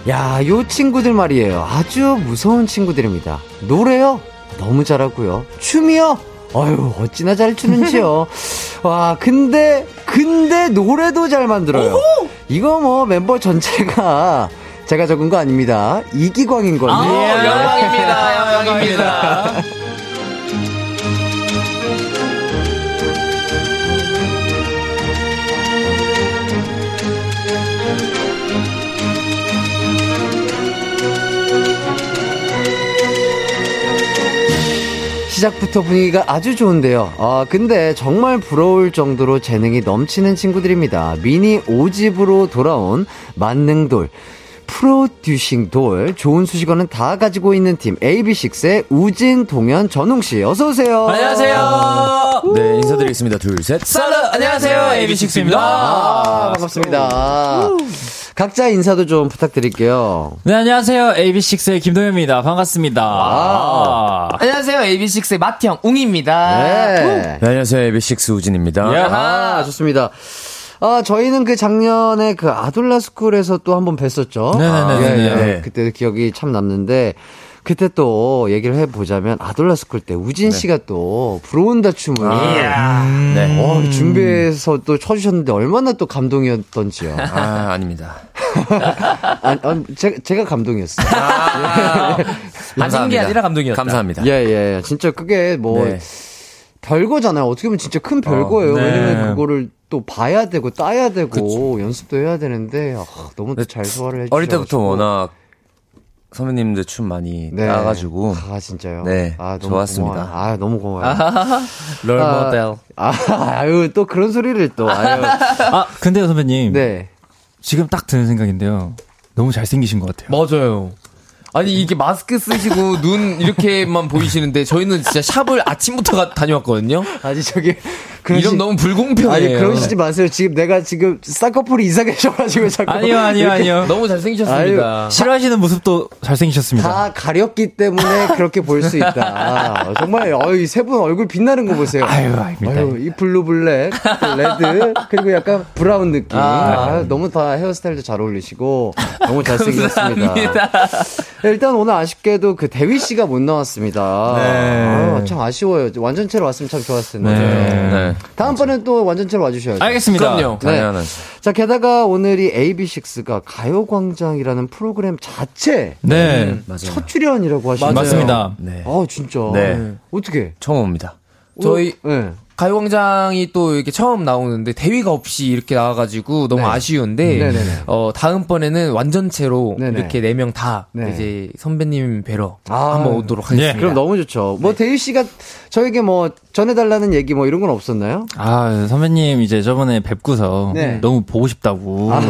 Speaker 1: 야, 요 친구들 말이에요. 아주 무서운 친구들입니다. 노래요? 너무 잘하고요. 춤이요? 아유, 어찌나 잘 추는지요. 와, 근데, 근데 노래도 잘 만들어요. 이거 뭐 멤버 전체가 제가 적은 거 아닙니다. 이기광인 거예요.
Speaker 6: 영광입니다. 영광입니다.
Speaker 1: 시작부터 분위기가 아주 좋은데요. 아, 근데 정말 부러울 정도로 재능이 넘치는 친구들입니다. 미니 5집으로 돌아온 만능돌. 프로듀싱 돌 좋은 수식어는 다 가지고 있는 팀 AB6IX의 우진, 동현, 전웅 씨 어서 오세요.
Speaker 6: 안녕하세요.
Speaker 7: 네, 인사드리겠습니다. 둘, 셋.
Speaker 6: 살루 안녕하세요. AB6IX입니다.
Speaker 1: 아, 반갑습니다. 각자 인사도 좀 부탁드릴게요.
Speaker 8: 네, 안녕하세요. AB6IX의 김동현입니다. 반갑습니다.
Speaker 1: 아.
Speaker 6: 안녕하세요. AB6IX의 마티형 웅입니다.
Speaker 1: 네.
Speaker 7: 네, 안녕하세요. AB6 우진입니다.
Speaker 1: 아, 좋습니다. 아, 저희는 그 작년에 그 아돌라 스쿨에서 또 한 번 뵀었죠.
Speaker 8: 네네네.
Speaker 1: 예, 예.
Speaker 7: 네.
Speaker 1: 그때 기억이 참 남는데, 그때 또 얘기를 해보자면 아돌라 스쿨 때 우진 씨가 또 불어온다 춤을
Speaker 7: 네.
Speaker 1: 어, 준비해서 또 쳐주셨는데 얼마나 또 감동이었던지요.
Speaker 7: 아, 아닙니다.
Speaker 1: 아, 아, 제가, 제가 감동이었어요.
Speaker 6: 하신 게 아니라 감동이었다.
Speaker 7: 감사합니다.
Speaker 1: 예, 예. 진짜 그게 뭐,
Speaker 7: 네.
Speaker 1: 별거잖아요. 어떻게 보면 진짜 큰 별거예요.
Speaker 8: 네.
Speaker 1: 왜냐면 그거를 또 봐야 되고 따야 되고 연습도 해야 되는데 아, 너무
Speaker 7: 네.
Speaker 1: 잘 소화를 해주셔서
Speaker 7: 어릴 때부터 워낙 선배님들 춤 많이
Speaker 1: 네.
Speaker 7: 따가지고.
Speaker 1: 아 진짜요.
Speaker 7: 네,
Speaker 1: 아, 너무
Speaker 7: 좋았습니다.
Speaker 1: 고마워요. 아 너무 고마워요.
Speaker 6: 롤
Speaker 1: 아,
Speaker 6: 모델.
Speaker 1: 아, 아 유 또 그런 소리를 또 아유.
Speaker 8: 아, 근데요, 선배님.
Speaker 1: 네.
Speaker 8: 지금 딱 드는 생각인데요. 너무 잘생기신 것 같아요.
Speaker 6: 맞아요. 아니 이게 마스크 쓰시고 눈 이렇게만 보이시는데 저희는 진짜 샵을 아침부터 가- 다녀왔거든요.
Speaker 1: 아니 저기
Speaker 6: 이런 너무 불공평해요.
Speaker 1: 아니 그러시지 마세요. 지금 내가 지금 쌍꺼풀이 이상해져가지고 자꾸
Speaker 8: 아니요, 아니요, 아니요.
Speaker 6: 너무 잘생기셨습니다.
Speaker 8: 싫어하시는 모습도 잘생기셨습니다.
Speaker 1: 다 가렸기 때문에 그렇게 보일 수 있다. 아, 정말 어이 세 분 얼굴 빛나는 거 보세요.
Speaker 8: 아유, 아닙니다.
Speaker 1: 아유, 이 블루 블랙, 또 레드, 그리고 약간 브라운 느낌. 아, 너무 다 헤어스타일도 잘 어울리시고 너무 잘생겼습니다. 일단 오늘 아쉽게도 그 대휘 씨가 못 나왔습니다.
Speaker 8: 네.
Speaker 1: 아유, 참 아쉬워요. 완전체로 왔으면 참 좋았을 텐데.
Speaker 8: 네.
Speaker 7: 네.
Speaker 1: 다음번엔 또 완전체로 와주셔야죠.
Speaker 8: 알겠습니다.
Speaker 6: 그럼요.
Speaker 1: 네.
Speaker 7: 당연하죠.
Speaker 1: 자, 게다가 오늘이 AB6IX가 가요광장이라는 프로그램 자체
Speaker 8: 네.
Speaker 7: 맞아요.
Speaker 1: 첫 출연이라고 하시네요.
Speaker 8: 맞습니다.
Speaker 7: 네.
Speaker 1: 아, 진짜.
Speaker 7: 네.
Speaker 1: 어떻게?
Speaker 7: 처음 옵니다.
Speaker 6: 저희
Speaker 1: 네.
Speaker 6: 가요광장이 또 이렇게 처음 나오는데 대위가 없이 이렇게 나와가지고 너무
Speaker 1: 네.
Speaker 6: 아쉬운데
Speaker 1: 네네네.
Speaker 6: 어 다음번에는 완전체로
Speaker 1: 네네.
Speaker 6: 이렇게 네 명다
Speaker 1: 네.
Speaker 6: 이제 선배님 뵈러
Speaker 1: 아.
Speaker 6: 한번 오도록 하겠습니다.
Speaker 1: 그럼 너무 좋죠. 뭐 대휘 씨가 저에게 뭐 전해달라는 얘기 뭐 이런 건 없었나요?
Speaker 8: 아, 선배님 이제 저번에 뵙고서
Speaker 1: 네.
Speaker 8: 너무 보고 싶다고.
Speaker 1: 아?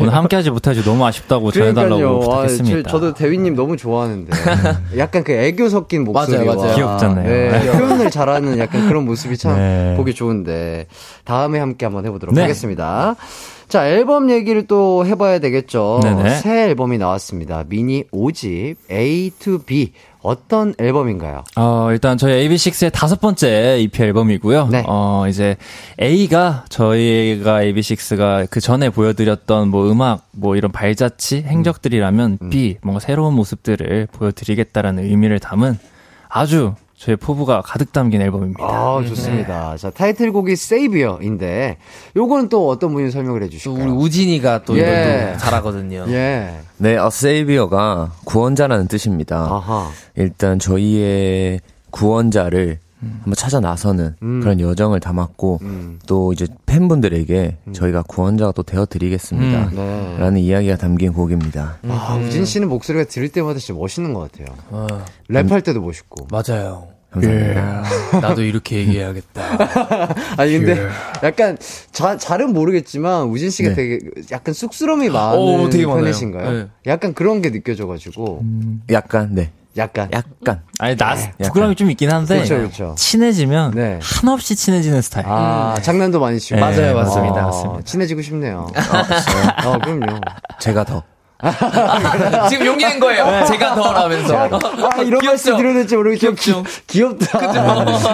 Speaker 8: 오늘 함께 하지 못하지 너무 아쉽다고 전해달라고 부탁했습니다.
Speaker 1: 아, 저, 도 대휘님 너무 좋아하는데 약간 그 애교 섞인 목소리와
Speaker 6: 맞아요, 맞아요.
Speaker 8: 귀엽잖아요.
Speaker 1: 네, 표현을 잘하는 약간 그런 모습이 참
Speaker 8: 네.
Speaker 1: 보기 좋은데 다음에 함께 한번 해보도록
Speaker 8: 네.
Speaker 1: 하겠습니다. 자 앨범 얘기를 또 해봐야 되겠죠.
Speaker 8: 네네.
Speaker 1: 새 앨범이 나왔습니다. 미니 5집 A to B 어떤 앨범인가요?
Speaker 8: 어, 일단 저희 AB6IX의 다섯 번째 EP 앨범이고요.
Speaker 1: 네.
Speaker 8: 어, 이제 A가 저희가 AB6IX가 그 전에 보여드렸던 뭐 음악, 뭐 이런 발자취, 행적들이라면
Speaker 1: 음.
Speaker 8: B, 뭔가 새로운 모습들을 보여드리겠다라는 의미를 담은 아주 저의 포부가 가득 담긴 앨범입니다.
Speaker 1: 아 좋습니다. 자 타이틀곡이 Savior인데 요거는 또 어떤 분이 설명을
Speaker 6: 또
Speaker 1: 해주실까요?
Speaker 6: 우리 우진이가 또
Speaker 1: 예.
Speaker 6: 이걸 또 잘하거든요.
Speaker 1: 예.
Speaker 7: 네, A Savior가 구원자라는 뜻입니다.
Speaker 1: 아하.
Speaker 7: 일단 저희의 구원자를 한번 찾아 나서는
Speaker 1: 음.
Speaker 7: 그런 여정을 담았고
Speaker 1: 음.
Speaker 7: 또 이제 팬분들에게 저희가 구원자가 또 되어 드리겠습니다.
Speaker 8: 음.
Speaker 1: 네.
Speaker 7: 라는 이야기가 담긴 곡입니다.
Speaker 1: 아, 우진 씨는 목소리가 들을 때마다 진짜 멋있는 것 같아요.
Speaker 6: 어,
Speaker 1: 랩할 때도 멋있고.
Speaker 6: 맞아요.
Speaker 7: 감사합니다.
Speaker 6: 나도 이렇게 얘기해야겠다.
Speaker 1: 아니 근데 약간 자, 잘은 모르겠지만 우진 씨가
Speaker 7: 네.
Speaker 1: 되게 약간 쑥스러움이 많은
Speaker 6: 오, 되게.
Speaker 1: 편이신가요?
Speaker 6: 네.
Speaker 1: 약간 그런 게 느껴져가지고
Speaker 7: 약간 네,
Speaker 1: 약간
Speaker 7: 약간
Speaker 8: 아니, 나, 부끄러움이 좀 있긴 한데.
Speaker 1: 그렇죠, 그렇죠.
Speaker 8: 친해지면
Speaker 1: 네.
Speaker 8: 한없이 친해지는 스타일.
Speaker 1: 아 장난도 많이 치고
Speaker 8: 네,
Speaker 6: 맞아요, 맞습니다.
Speaker 1: 아,
Speaker 8: 맞습니다.
Speaker 1: 친해지고 싶네요. 아, 그럼요.
Speaker 7: 제가 더
Speaker 6: 지금 용기 낸 거예요. 제가 더라면서.
Speaker 1: 아, 이런 말씀 드려야될지 모르겠지만
Speaker 6: 귀엽죠?
Speaker 1: 귀, 귀엽다.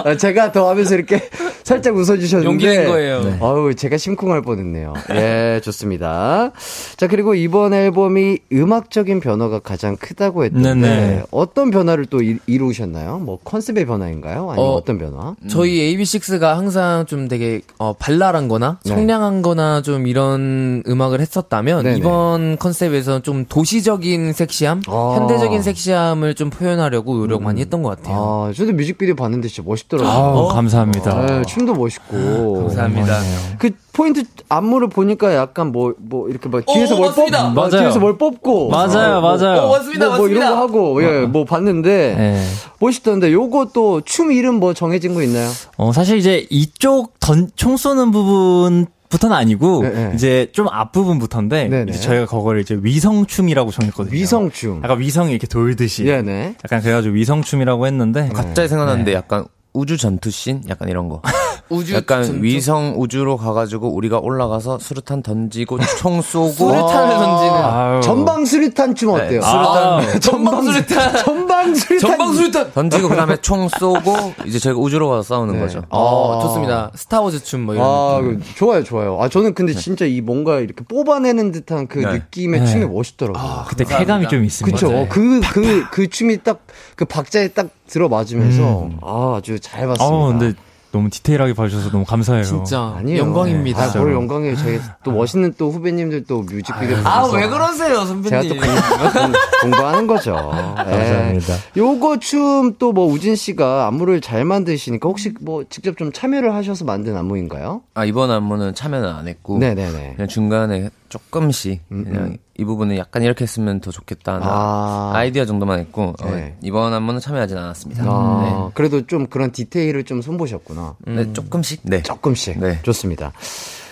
Speaker 1: 아, 제가 더 하면서 이렇게 살짝 웃어주셨는데.
Speaker 6: 용기 낸 거예요. 네.
Speaker 1: 아우, 제가 심쿵할 뻔했네요. 예, 좋습니다. 자, 그리고 이번 앨범이 음악적인 변화가 가장 크다고 했는데
Speaker 8: 네네.
Speaker 1: 어떤 변화를 또 이, 이루셨나요? 뭐 컨셉의 변화인가요? 아니면
Speaker 6: 어,
Speaker 1: 어, 떤 변화?
Speaker 6: 저희 AB6IX가 항상 좀 되게 어, 발랄한 거나
Speaker 1: 네.
Speaker 6: 청량한 거나 좀 이런 음악을 했었다면
Speaker 1: 네네.
Speaker 6: 이번 컨셉에서 좀 도시적인 섹시함,
Speaker 1: 아.
Speaker 6: 현대적인 섹시함을 좀 표현하려고 노력 많이 했던 것 같아요.
Speaker 1: 아, 저도 뮤직비디오 봤는데 진짜 멋있더라고요.
Speaker 8: 아우, 감사합니다.
Speaker 1: 네, 춤도 멋있고.
Speaker 6: 감사합니다.
Speaker 1: 그 포인트 안무를 보니까 약간 뭐 뭐 이렇게 뭐 뒤에서
Speaker 6: 오,
Speaker 1: 뭘
Speaker 6: 맞습니다.
Speaker 1: 뽑, 뭐
Speaker 8: 맞아요.
Speaker 1: 뒤에서 뭘 뽑고
Speaker 8: 맞아요,
Speaker 1: 뭐,
Speaker 8: 맞아요.
Speaker 6: 어, 맞습니다,
Speaker 1: 뭐, 뭐 이런
Speaker 6: 맞습니다.
Speaker 1: 거 하고 예, 뭐 봤는데
Speaker 8: 네.
Speaker 1: 멋있던데 요거 또 춤 이름 뭐 정해진 거 있나요?
Speaker 8: 어, 사실 이제 이쪽 던, 총 쏘는 부분 부터는 아니고,
Speaker 1: 네, 네.
Speaker 8: 이제 좀 앞부분부터인데,
Speaker 1: 네, 네.
Speaker 8: 이제 저희가 그거를 이제 위성춤이라고 정했거든요.
Speaker 1: 위성춤.
Speaker 8: 약간 위성이 이렇게 돌듯이.
Speaker 1: 네네.
Speaker 8: 약간 그래가지고 위성춤이라고 했는데,
Speaker 7: 갑자기 생각났는데 약간 우주 전투씬 약간 이런 거.
Speaker 6: 우주
Speaker 7: 약간
Speaker 6: 전-
Speaker 7: 위성 우주로 가가지고 우리가 올라가서 수류탄 던지고 총 쏘고
Speaker 6: 수류탄을 던지는
Speaker 8: 아유.
Speaker 1: 전방 수류탄 춤 어때요?
Speaker 8: 아,
Speaker 6: 전방 수류탄.
Speaker 1: 전방 수류탄.
Speaker 6: 전방 수류탄.
Speaker 7: 던지고 그다음에 총 쏘고 이제 저희가 우주로 가서 싸우는
Speaker 1: 네.
Speaker 7: 거죠.
Speaker 6: 어,
Speaker 1: 아.
Speaker 6: 좋습니다. 스타워즈 춤뭐 이런.
Speaker 1: 아,
Speaker 6: 느낌.
Speaker 1: 그, 좋아요, 좋아요. 아, 저는 근데 진짜 이 뭔가 이렇게 뽑아내는 듯한 그
Speaker 7: 네.
Speaker 1: 느낌의
Speaker 8: 네.
Speaker 1: 춤이 멋있더라고요.
Speaker 8: 그때 쾌감이 좀 있습니다.
Speaker 1: 그쵸. 그, 그, 그 춤이 딱, 그 박자에 딱 들어맞으면서, 아, 아주 잘 봤습니다.
Speaker 8: 어, 근데 너무 디테일하게 봐주셔서 너무 감사해요.
Speaker 6: 진짜
Speaker 1: 아니에요.
Speaker 6: 영광입니다.
Speaker 1: 아, 뭘 영광이에요. 저희 또 멋있는 또 후배님들 또 뮤직비디오.
Speaker 6: 아,
Speaker 1: 보면서
Speaker 6: 왜 그러세요,
Speaker 1: 제가
Speaker 6: 선배님?
Speaker 1: 또 공, 공부 하는 거죠.
Speaker 8: 감사합니다.
Speaker 1: 예. 요거 춤 또 뭐 우진 씨가 안무를 잘 만드시니까 혹시 뭐 직접 좀 참여를 하셔서 만든 안무인가요?
Speaker 7: 아 이번 안무는 참여는 안 했고
Speaker 1: 네네네.
Speaker 7: 그냥 중간에 조금씩
Speaker 1: 음,
Speaker 7: 그냥
Speaker 1: 음.
Speaker 7: 이 부분은 약간 이렇게 했으면 더 좋겠다
Speaker 1: 아.
Speaker 7: 아. 이디어 정도만 했고 어,
Speaker 1: 네.
Speaker 7: 이번 안무는 참여하진 않았습니다.
Speaker 1: 아, 그래도 좀 그런 디테일을 좀 손보셨구나.
Speaker 7: 네. 네, 조금씩 네.
Speaker 1: 조금씩.
Speaker 7: 네.
Speaker 1: 좋습니다.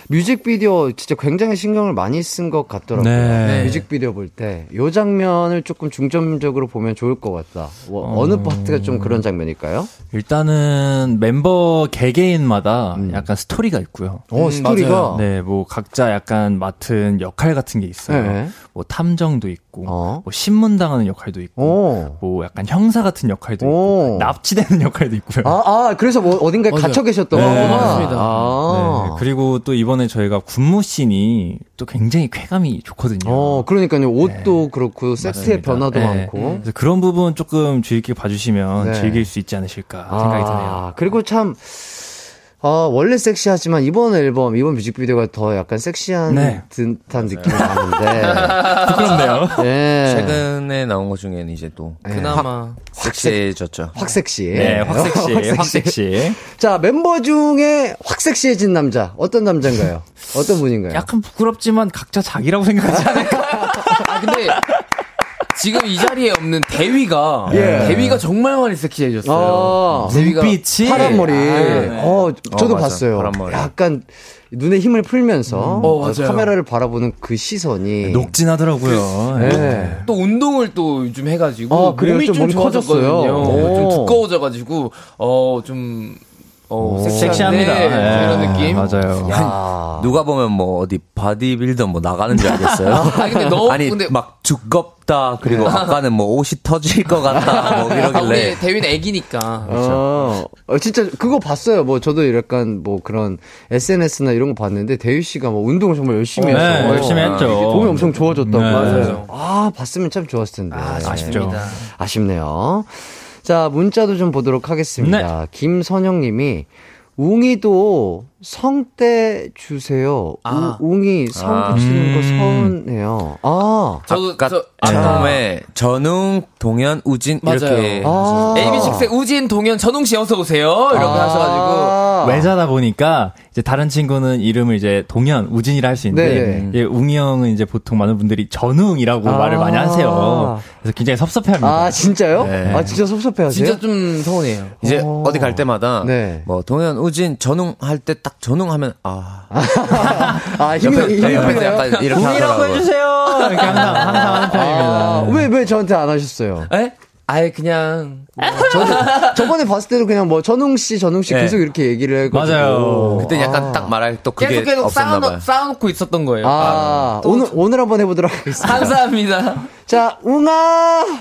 Speaker 1: 뮤직비디오 진짜 굉장히 신경을 많이 쓴 것 같더라고요.
Speaker 8: 네.
Speaker 1: 뮤직비디오 볼때이 장면을 조금 중점적으로 보면 좋을 것 같다. 뭐 어... 느 파트가 좀 그런 장면일까요?
Speaker 8: 일단은 멤버 개개인마다
Speaker 1: 음.
Speaker 8: 약간 스토리가 있고요.
Speaker 1: 어, 스토리가.
Speaker 6: 맞아요.
Speaker 8: 네, 뭐 각자 약간 맡은 역할 같은 게 있어요.
Speaker 1: 네.
Speaker 8: 뭐 탐정도 있고,
Speaker 1: 어.
Speaker 8: 뭐 신문 당하는 역할도 있고,
Speaker 1: 오.
Speaker 8: 뭐 약간 형사 같은 역할도
Speaker 1: 오.
Speaker 8: 있고, 납치되는 역할도 있고요.
Speaker 1: 아, 아, 그래서 뭐 어딘가에
Speaker 6: 맞아요.
Speaker 1: gat혀 계셨던
Speaker 8: 네,
Speaker 1: 거구나.
Speaker 6: 맞습니다.
Speaker 1: 아.
Speaker 8: 네, 그리고 또 이번 이번에 저희가 군무 씬이 또 굉장히 쾌감이 좋거든요.
Speaker 1: 어, 그러니까요. 옷도 그렇고 세트의
Speaker 8: 맞습니다.
Speaker 1: 변화도
Speaker 8: 네.
Speaker 1: 많고.
Speaker 8: 그래서 그런 부분 조금 주의 깊게 봐주시면
Speaker 1: 네.
Speaker 8: 즐길 수 있지 않으실까 생각이 드네요.
Speaker 1: 아, 그리고 참, 어, 원래 섹시하지만 이번 앨범, 이번 뮤직비디오가 더 약간 섹시한
Speaker 8: 네.
Speaker 1: 듯한 느낌이 나는데.
Speaker 8: 부끄럽네요.
Speaker 1: 예.
Speaker 7: 최근에 나온 것 중에는 이제 또
Speaker 6: 그나마
Speaker 7: 섹시해졌죠.
Speaker 1: 확 섹시.
Speaker 8: 네, 확섹시, 확 섹시.
Speaker 1: 자, 멤버 중에 확 섹시해진 남자. 어떤 남자인가요? 어떤 분인가요?
Speaker 8: 약간 부끄럽지만 각자 자기라고 생각하지 않을까?
Speaker 6: 아 근데 지금 이 자리에 없는 대위가
Speaker 1: 예.
Speaker 6: 대위가 정말 많이 섹시해졌어요.
Speaker 1: 아,
Speaker 6: 대위가
Speaker 8: 눈빛이
Speaker 1: 파란 머리.
Speaker 6: 네.
Speaker 1: 어, 저도
Speaker 7: 어.
Speaker 1: 봤어요.
Speaker 7: 파란 머리.
Speaker 1: 약간 눈에 힘을 풀면서
Speaker 6: 어, 맞아요.
Speaker 1: 카메라를 바라보는 그 시선이
Speaker 8: 녹진하더라고요.
Speaker 1: 네.
Speaker 6: 또 운동을 또 요즘 해가지고
Speaker 1: 아?
Speaker 6: 몸이
Speaker 1: 좀
Speaker 6: 좀.
Speaker 1: 커졌어요? 오.
Speaker 6: 좀 두꺼워져가지고 어좀 어,
Speaker 8: 섹시합니다.
Speaker 6: 섹시한데
Speaker 8: 네.
Speaker 6: 이런 느낌.
Speaker 8: 맞아요.
Speaker 1: 야.
Speaker 7: 누가 보면 뭐 어디 바디빌더 뭐 나가는 줄 알겠어요.
Speaker 6: 아니, 근데 너무-
Speaker 7: 아니
Speaker 6: 근데-
Speaker 7: 막 두껍다 그리고 아까는 뭐 옷이 터질 것 같다 뭐
Speaker 6: 아,
Speaker 7: 이러길래
Speaker 6: 우리 대휘는 애기니까.
Speaker 1: 어, 어, 진짜 그거 봤어요. 뭐 저도 약간 뭐 그런 SNS나 이런 거 봤는데 대휘 씨가 뭐 운동을 정말 열심히
Speaker 8: 네,
Speaker 1: 해서
Speaker 8: 열심히 했죠.
Speaker 1: 몸이 엄청 좋아졌다고.
Speaker 8: 네.
Speaker 6: 맞아요.
Speaker 1: 아 봤으면 참 좋았을 텐데.
Speaker 6: 아,
Speaker 8: 아쉽죠.
Speaker 1: 아쉽네요. 자 문자도 좀 보도록 하겠습니다.
Speaker 8: 네.
Speaker 1: 김선영 님이 웅이도 성대 주세요.
Speaker 6: 아.
Speaker 1: 우, 웅이 성 붙이는 거 서운해요. 아.
Speaker 6: 저도
Speaker 7: 아까
Speaker 6: 저
Speaker 7: 처음에 전웅, 동현, 우진
Speaker 6: 맞아요.
Speaker 7: 이렇게
Speaker 1: 아.
Speaker 6: AB6IX 우진 동현 전웅 씨 어서 오세요. 이렇게 하셔가지고
Speaker 1: 아.
Speaker 8: 외자다 보니까 이제 다른 친구는 이름을 이제 동현, 우진이라 할 수. 있는데 이제 웅이 형은 이제 보통 많은 분들이 전웅이라고
Speaker 1: 아.
Speaker 8: 말을 많이 하세요. 그래서 굉장히 섭섭해 합니다.
Speaker 1: 아 진짜요?
Speaker 7: 네.
Speaker 1: 아 진짜 섭섭해 하세요?
Speaker 6: 진짜 좀 서운해요.
Speaker 7: 이제
Speaker 1: 어.
Speaker 7: 어. 디 갈 때마다
Speaker 1: 네.
Speaker 7: 뭐 동현, 우진, 전웅 할 때 딱 전웅 하면 아
Speaker 1: 아 힘이
Speaker 7: 옆에,
Speaker 1: 힘이
Speaker 7: 옆에서? 약간 이렇게
Speaker 8: 웅이라고
Speaker 7: 하더라고요.
Speaker 8: 해주세요. 이렇게 항상 항상 하는 편입니다.
Speaker 1: 아, 왜, 왜 저한테 안 하셨어요?
Speaker 6: 에? 아예 그냥
Speaker 1: 저, 저번에 봤을 때도 그냥 뭐, 전웅 씨, 전웅씨
Speaker 7: 네.
Speaker 1: 계속 이렇게 얘기를 해가지고.
Speaker 8: 맞아요.
Speaker 7: 그때 약간
Speaker 1: 아.
Speaker 7: 딱 말할 또 그게
Speaker 6: 계속 계속
Speaker 7: 없었나 봐요.
Speaker 6: 쌓아놓, 쌓아놓고 있었던 거예요.
Speaker 1: 아,
Speaker 6: 또
Speaker 1: 오늘, 오늘 한번 해보도록 하겠습니다.
Speaker 6: 감사합니다.
Speaker 1: 자, 웅아!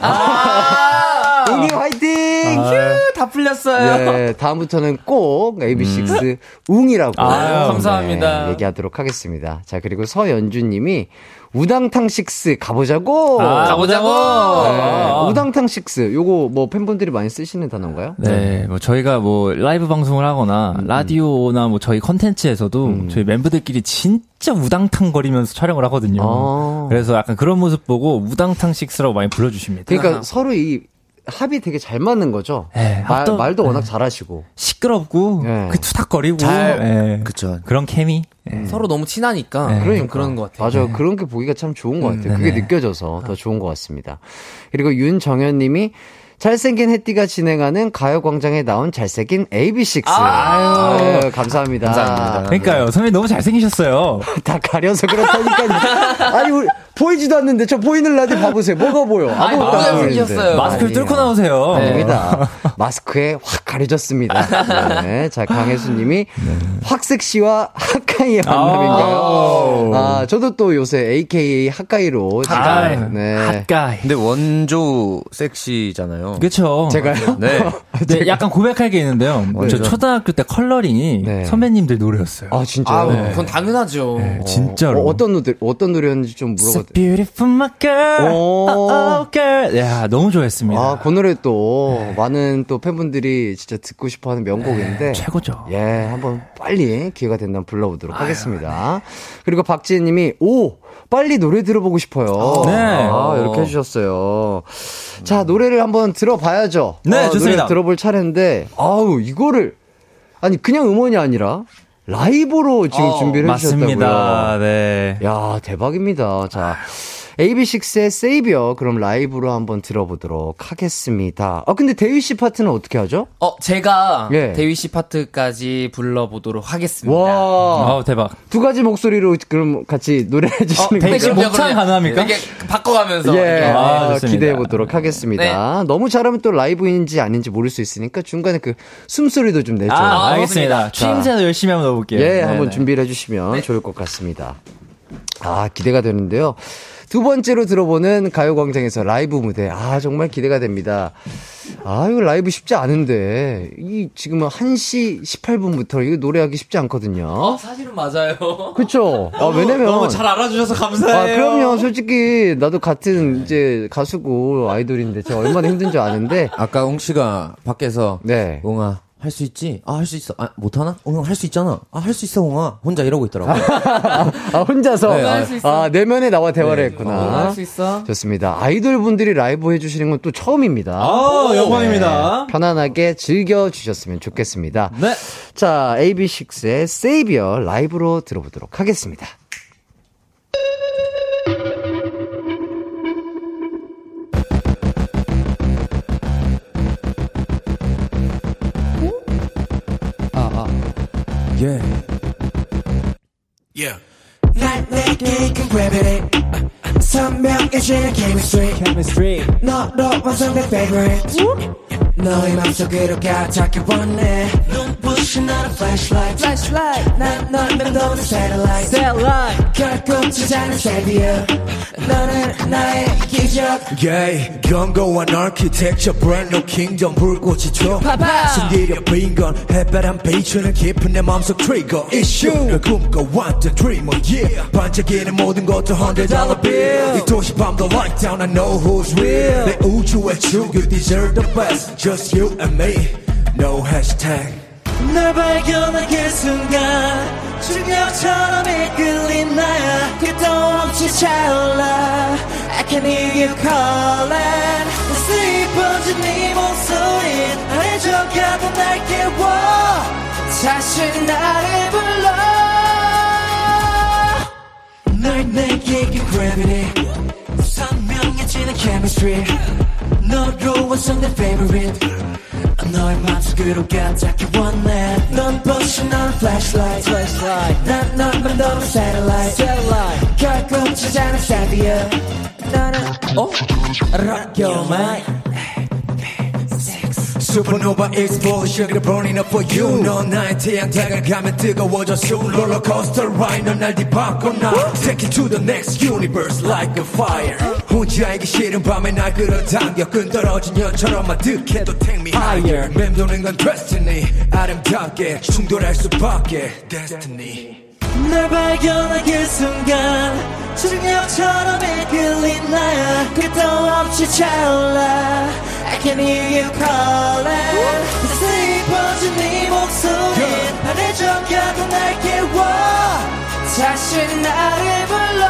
Speaker 6: 아,
Speaker 1: 웅이 화이팅!
Speaker 6: 휴, 다 풀렸어요.
Speaker 1: 네, 다음부터는 꼭 AB6 웅이라고.
Speaker 8: 아유,
Speaker 6: 감사합니다.
Speaker 1: 네, 얘기하도록 하겠습니다. 자, 그리고 서연주님이 우당탕 6 가보자고!
Speaker 8: 아,
Speaker 6: 가보자고.
Speaker 1: 네,
Speaker 8: 아.
Speaker 1: 우당탕 6 요거 뭐 팬분들이 많이 쓰시는 단어인가요?
Speaker 8: 네, 뭐 저희가 뭐 라이브 방송을 하거나
Speaker 1: 음,
Speaker 8: 라디오나 뭐 저희 컨텐츠에서도 저희 멤버들끼리 진짜 우당탕 거리면서 촬영을 하거든요.
Speaker 1: 아.
Speaker 8: 그래서 약간 그런 모습 보고 우당탕 식스라고 많이 불러주십니다.
Speaker 1: 그러니까 서로 이 합이 되게 잘 맞는 거죠.
Speaker 8: 네,
Speaker 1: 말,
Speaker 8: 합도-
Speaker 1: 말도 워낙 잘하시고.
Speaker 8: 시끄럽고
Speaker 1: 네.
Speaker 8: 그 투닥거리고
Speaker 7: 잘-
Speaker 8: 예.
Speaker 7: 그쵸.
Speaker 8: 그런 케미. 예.
Speaker 6: 서로 너무 친하니까
Speaker 1: 그러니까.
Speaker 6: 그런 것 같아요.
Speaker 1: 맞아요. 그런 게 보기가 참 좋은 것 같아요. 그게
Speaker 8: 네네.
Speaker 1: 느껴져서 더 좋은 것 같습니다. 그리고 윤정현 님이 잘생긴 혜띠가 진행하는 가요광장에 나온 잘생긴 AB6. 아유, 감사합니다.
Speaker 7: 감사합니다.
Speaker 8: 그러니까요, 선배님 너무 잘생기셨어요.
Speaker 1: 다 가려서 그렇다니까요. 아니, 우리, 보이지도 않는데 저 보이는 라디오 봐보세요. 뭐가 보여?
Speaker 6: 아니,
Speaker 1: 아무것도
Speaker 6: 너무
Speaker 1: 안 보이는데.
Speaker 6: 잘생기셨어요.
Speaker 8: 마스크를
Speaker 1: 아니에요.
Speaker 8: 뚫고 나오세요.
Speaker 1: 아닙니다. 마스크에 확 가려졌습니다. 네. 자, 강혜수님이 확섹시와 핫가이의 만남인가요? 아, 저도 또 요새 AKA hot guy로.
Speaker 8: 아,
Speaker 1: 네.
Speaker 8: hot guy.
Speaker 7: 근데 원조 섹시잖아요.
Speaker 8: 그쵸.
Speaker 1: 제가요?
Speaker 7: 네.
Speaker 8: 네, 약간 고백할 게 있는데요. 저 초등학교 때 컬러링이
Speaker 1: 네.
Speaker 8: 선배님들 노래였어요.
Speaker 1: 아, 진짜요?
Speaker 6: 아, 그건 당연하죠.
Speaker 8: 네, 진짜로.
Speaker 1: 어, 어떤 노래, 어떤 노래였는지 좀
Speaker 8: So
Speaker 1: 물어봐도
Speaker 8: beautiful, my girl.
Speaker 1: 오.
Speaker 8: Oh, oh, girl. 야, 너무 좋아했습니다.
Speaker 1: 아, 그 노래 또 많은 또 팬분들이 진짜 듣고 싶어 하는 명곡인데.
Speaker 8: 최고죠.
Speaker 1: 예, 한번 빨리 기회가 된다면 불러보도록 하겠습니다. 그리고 박지혜 님이, 오! 빨리 노래 들어보고 싶어요.
Speaker 8: 네.
Speaker 1: 아, 이렇게 해주셨어요. 자, 노래를 한번 들어봐야죠.
Speaker 8: 네,
Speaker 1: 아,
Speaker 8: 좋습니다.
Speaker 1: 들어볼 차례인데, 아우, 이거를, 아니, 그냥 음원이 아니라, 라이브로 지금
Speaker 6: 어,
Speaker 1: 준비를 해주셨다고요.
Speaker 8: 맞습니다. 네.
Speaker 1: 야, 대박입니다. 자, AB6IX의 세이비어 그럼 라이브로 한번 들어보도록 하겠습니다. 아, 근데 대휘 씨 파트는 어떻게 하죠?
Speaker 6: 어, 제가
Speaker 1: 예.
Speaker 6: 대위 씨 파트까지 불러보도록 하겠습니다.
Speaker 1: 와,
Speaker 8: 아우, 대박.
Speaker 1: 두 가지 목소리로 그럼 같이 노래해 주시는
Speaker 8: 대휘 씨
Speaker 1: 거죠?
Speaker 8: 목- 목창 가능합니까?
Speaker 6: 이게 바꿔가면서.
Speaker 1: 예,
Speaker 6: 이렇게.
Speaker 8: 아,
Speaker 1: 아. 기대해 보도록 하겠습니다. 너무 잘하면 또 라이브인지 아닌지 모를 수 있으니까 중간에 그 숨소리도 좀 내죠.
Speaker 8: 아,
Speaker 6: 아,
Speaker 8: 알겠습니다. 추임새도 열심히 한번 넣어볼게요.
Speaker 1: 예,
Speaker 8: 네,
Speaker 1: 한번
Speaker 8: 네.
Speaker 1: 준비를 해주시면 좋을 것 같습니다. 아, 기대가 되는데요. 두 번째로 들어보는 가요광장에서 라이브 무대. 아, 정말 기대가 됩니다. 아, 이거 라이브 쉽지 않은데. 이, 지금 은 1시 18분부터 이거 노래하기 쉽지 않거든요.
Speaker 6: 어, 사실은 맞아요.
Speaker 1: 그쵸? 아, 왜냐면.
Speaker 5: 너무 잘 알아주셔서 감사해요.
Speaker 1: 아, 그럼요. 솔직히, 나도 같은 이제 가수고 아이돌인데 제가 얼마나 힘든 줄 아는데.
Speaker 7: 아까 웅 씨가 밖에서
Speaker 1: 네.
Speaker 7: 웅아 할 수 있지? 아 할 수 있어. 아 못하나? 웅할수 있잖아. 아 할 수 있어 웅아. 혼자 이러고 있더라고.
Speaker 1: 아, 혼자서.
Speaker 7: 네,
Speaker 6: 할수 있어.
Speaker 1: 아, 내면에 나와 대화를
Speaker 7: 네.
Speaker 1: 했구나.
Speaker 6: 할수 있어.
Speaker 1: 좋습니다. 아이돌 분들이 라이브 해주시는 건 또 처음입니다.
Speaker 5: 아, 영광입니다.
Speaker 1: 편안하게 즐겨주셨으면 좋겠습니다.
Speaker 5: 네.
Speaker 1: 자, AB6IX의 Savior 라이브로 들어보도록 하겠습니다.
Speaker 7: 예.
Speaker 2: Yeah. 날 내게 그 gravity 선명해지는 chemistry
Speaker 5: Chemistry.
Speaker 2: 너로 완성된 favorite 너의 맘속으로 가닿게 원해 눈부신 나는 flashlight flashlight 난널 맴도는 satellite satellite 결국 찾아낸 savior 너는 나의 기적
Speaker 9: Yeah, 견고한 architecture, brand new kingdom, 불꽃이 튀어. 숨기려 빈건 햇바람 비추는 깊은 내 맘속 trigger. issue. 널 꿈꿔왔던 dreamer, yeah. 반짝이는 모든 것도 hundred dollar bill. 이 도시 밤도 light down, I know who's real. 내 우주의 축, you deserve the best. Just you and me, no hashtag.
Speaker 2: 널 발견한 그 순간 중력처럼 이끌린 나야. 끝도 없이 차올라. I can hear you calling. 슬퍼진 네 목소리. 적가도 날 깨워. 다시 나를 불러 내게 그 gravity 선명해지는 chemistry 너로 완성된 favorite 너의 맘속으로 가닿게 원해 넌 부신 넌 flashlight flashlight 난널 만드는 satellite satellite 결국 찾아낸 savior 너는 어? Rock your mind
Speaker 9: Supernova explosion, 그래 burning up for you. 넌 나의 태양 다가가면 뜨거워져 soon. Rollercoaster ride, 넌날 뒤바꿔놔. Take it to the next universe like a fire. 혼자 알기 싫은 밤에 날 끌어당겨. 끈 떨어진 연처럼 아득해도 take me higher. 맴도는 건 destiny. 아름답게 충돌할 수밖에 destiny.
Speaker 2: 널 발견한 그 순간 중력처럼 이끌린 나야 끝도 없이 차올라 I can hear you calling 슬퍼진 네 목소리 하늘 적가도 날 깨워 다시 나를 불러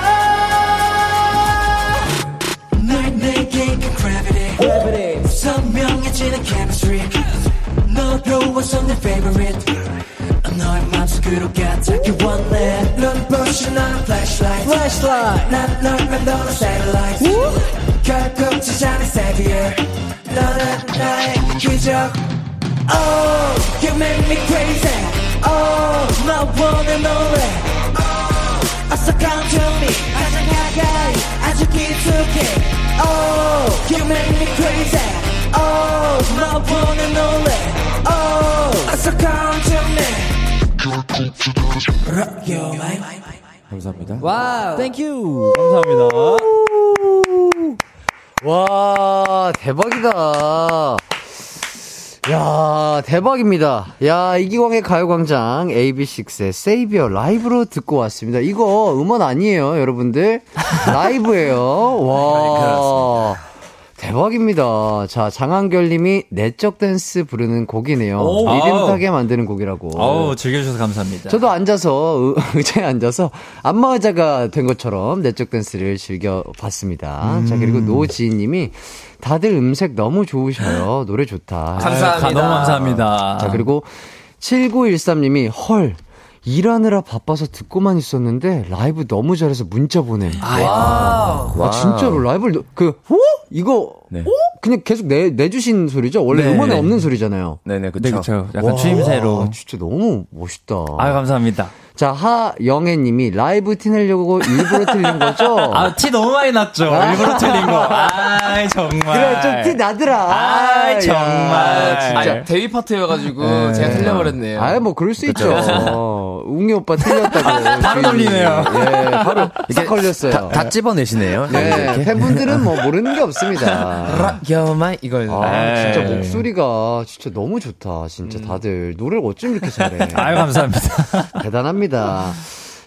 Speaker 2: 널 내게 그 gravity 선명해지는 chemistry 너로 완성된 favorite 너의 맘속으로 가닿게 원해 넌 부신 넌 flashlight flashlight 난널 맴도는 satellite 결국 찾아낸 savior 너는 나의 기적 Oh, you make me crazy Oh, 너 원해 노래 어서 come to me 가장 가까이 아주 깊숙이 Oh, you make me crazy Oh, 너 원해 노래 Oh, 어서 come to me Rock your mind
Speaker 7: 감사합니다.
Speaker 5: Wow. Thank you. 감사합니다.
Speaker 1: 와, 대박이다. 야, 대박입니다. 야, 이기광의 가요광장 AB6IX의 Savior 라이브로 듣고 왔습니다. 이거 음원 아니에요, 여러분들. 라이브예요. 와. 대박입니다. 자, 장한결 님이 내적 댄스 부르는 곡이네요.
Speaker 5: 오,
Speaker 1: 리듬. 타게 만드는 곡이라고.
Speaker 8: 어우, 즐겨주셔서 감사합니다.
Speaker 1: 저도 앉아서 의- 의자에 앉아서 안마 의자가 된 것처럼 내적 댄스를 즐겨봤습니다. 자 그리고 노지희님이 다들 음색 너무 좋으셔요. 노래 좋다.
Speaker 6: 감사합니다.
Speaker 8: 아, 너무 감사합니다.
Speaker 1: 자 그리고 7913님이 헐 일하느라 바빠서 듣고만 있었는데 라이브 너무 잘해서 문자 보냄. 아. 진짜로 라이브를 너- 그 어? 이거
Speaker 7: 네.
Speaker 1: 어? 그냥 계속 내 내주신 소리죠? 원래
Speaker 8: 네.
Speaker 1: 음원에 없는 소리잖아요.
Speaker 7: 네네, 그쵸.
Speaker 8: 네, 그쵸. 약간
Speaker 1: 와,
Speaker 8: 추임새로.
Speaker 1: 진짜 너무 멋있다.
Speaker 8: 아 감사합니다.
Speaker 1: 자, 하영애 님이 라이브 티 내려고 일부러 틀린 거죠?
Speaker 8: 아, 티 너무 많이 났죠? 일부러 틀린 거. 아이, 정말.
Speaker 1: 그래, 좀 티 나더라.
Speaker 8: 아이,
Speaker 1: 야,
Speaker 8: 정말.
Speaker 1: 진짜.
Speaker 6: 아, 대휘 파트여가지고
Speaker 1: 네.
Speaker 6: 제가 틀려버렸네요.
Speaker 1: 아이, 뭐, 그럴 수 있죠. 어, 웅이 오빠 틀렸다고.
Speaker 8: 바로 걸리네요.
Speaker 1: 예, 바로 싹 걸렸어요.
Speaker 7: 다, 다 찝어내시네요.
Speaker 1: 네,
Speaker 7: 이렇게.
Speaker 1: 팬분들은 뭐 모르는 게 없습니다.
Speaker 7: 여마 이걸.
Speaker 1: 아, 진짜
Speaker 8: 에이.
Speaker 1: 목소리가 진짜 너무 좋다. 진짜 다들 노래를 어쩜 이렇게 잘해.
Speaker 8: 아유, 감사합니다.
Speaker 1: 대단합니다.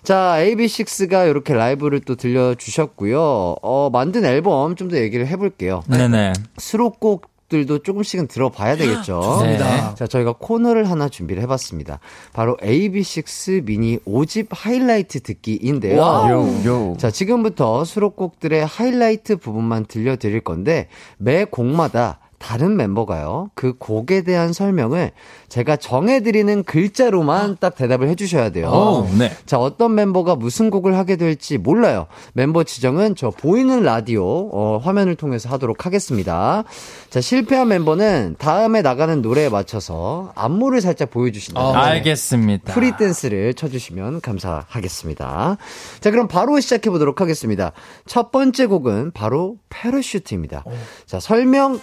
Speaker 1: 자, AB6IX가 이렇게 라이브를 또 들려주셨고요. 어, 만든 앨범 좀 더 얘기를 해볼게요.
Speaker 8: 네네.
Speaker 1: 수록곡 들도 조금씩은 들어봐야 되겠죠.
Speaker 8: 좋습니다.
Speaker 1: 자, 저희가 코너를 하나 준비를 해봤습니다. 바로 AB6IX 미니 5집 하이라이트 듣기인데요.
Speaker 7: 요, 요.
Speaker 1: 자, 지금부터 수록곡들의 하이라이트 부분만 들려드릴 건데, 매 곡마다 다른 멤버가요, 그 곡에 대한 설명을 제가 정해드리는 글자로만 딱 대답을 해주셔야 돼요.
Speaker 8: 오, 네.
Speaker 1: 자, 어떤 멤버가 무슨 곡을 하게 될지 몰라요. 멤버 지정은 저 보이는 라디오, 어, 화면을 통해서 하도록 하겠습니다. 자, 실패한 멤버는 다음에 나가는 노래에 맞춰서 안무를 살짝 보여주신다.
Speaker 8: 아, 알겠습니다.
Speaker 1: free dance를 쳐주시면 감사하겠습니다. 자, 그럼 바로 시작해보도록 하겠습니다. 첫 번째 곡은 바로 Parachute입니다. 자, 설명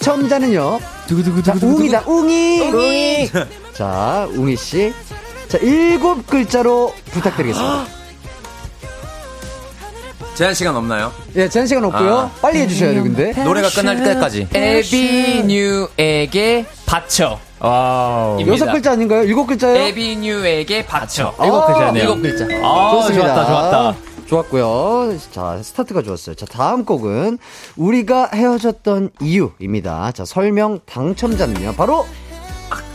Speaker 1: 당첨자는요. 자, 웅이다, 웅이! 웅이! 자, 웅이씨. 자, 일곱 글자로 부탁드리겠습니다.
Speaker 7: 제한 시간 없나요?
Speaker 1: 예, 제한 시간 없고요.
Speaker 7: 아.
Speaker 1: 빨리 해주셔야 돼요, 근데.
Speaker 7: 노래가 끝날 때까지.
Speaker 6: ABNEW에게 바쳐. Wow.
Speaker 1: 여섯 글자 아닌가요? 일곱 글자요?
Speaker 6: 에비뉴에게 바쳐.
Speaker 8: 일곱 글자네요.
Speaker 6: 일곱 글자.
Speaker 8: 아,
Speaker 1: 좋습니다.
Speaker 8: 좋았다, 좋았다.
Speaker 1: 좋았고요. 자, 스타트가 좋았어요. 자, 다음 곡은 우리가 헤어졌던 이유입니다. 자, 설명 당첨자는요. 바로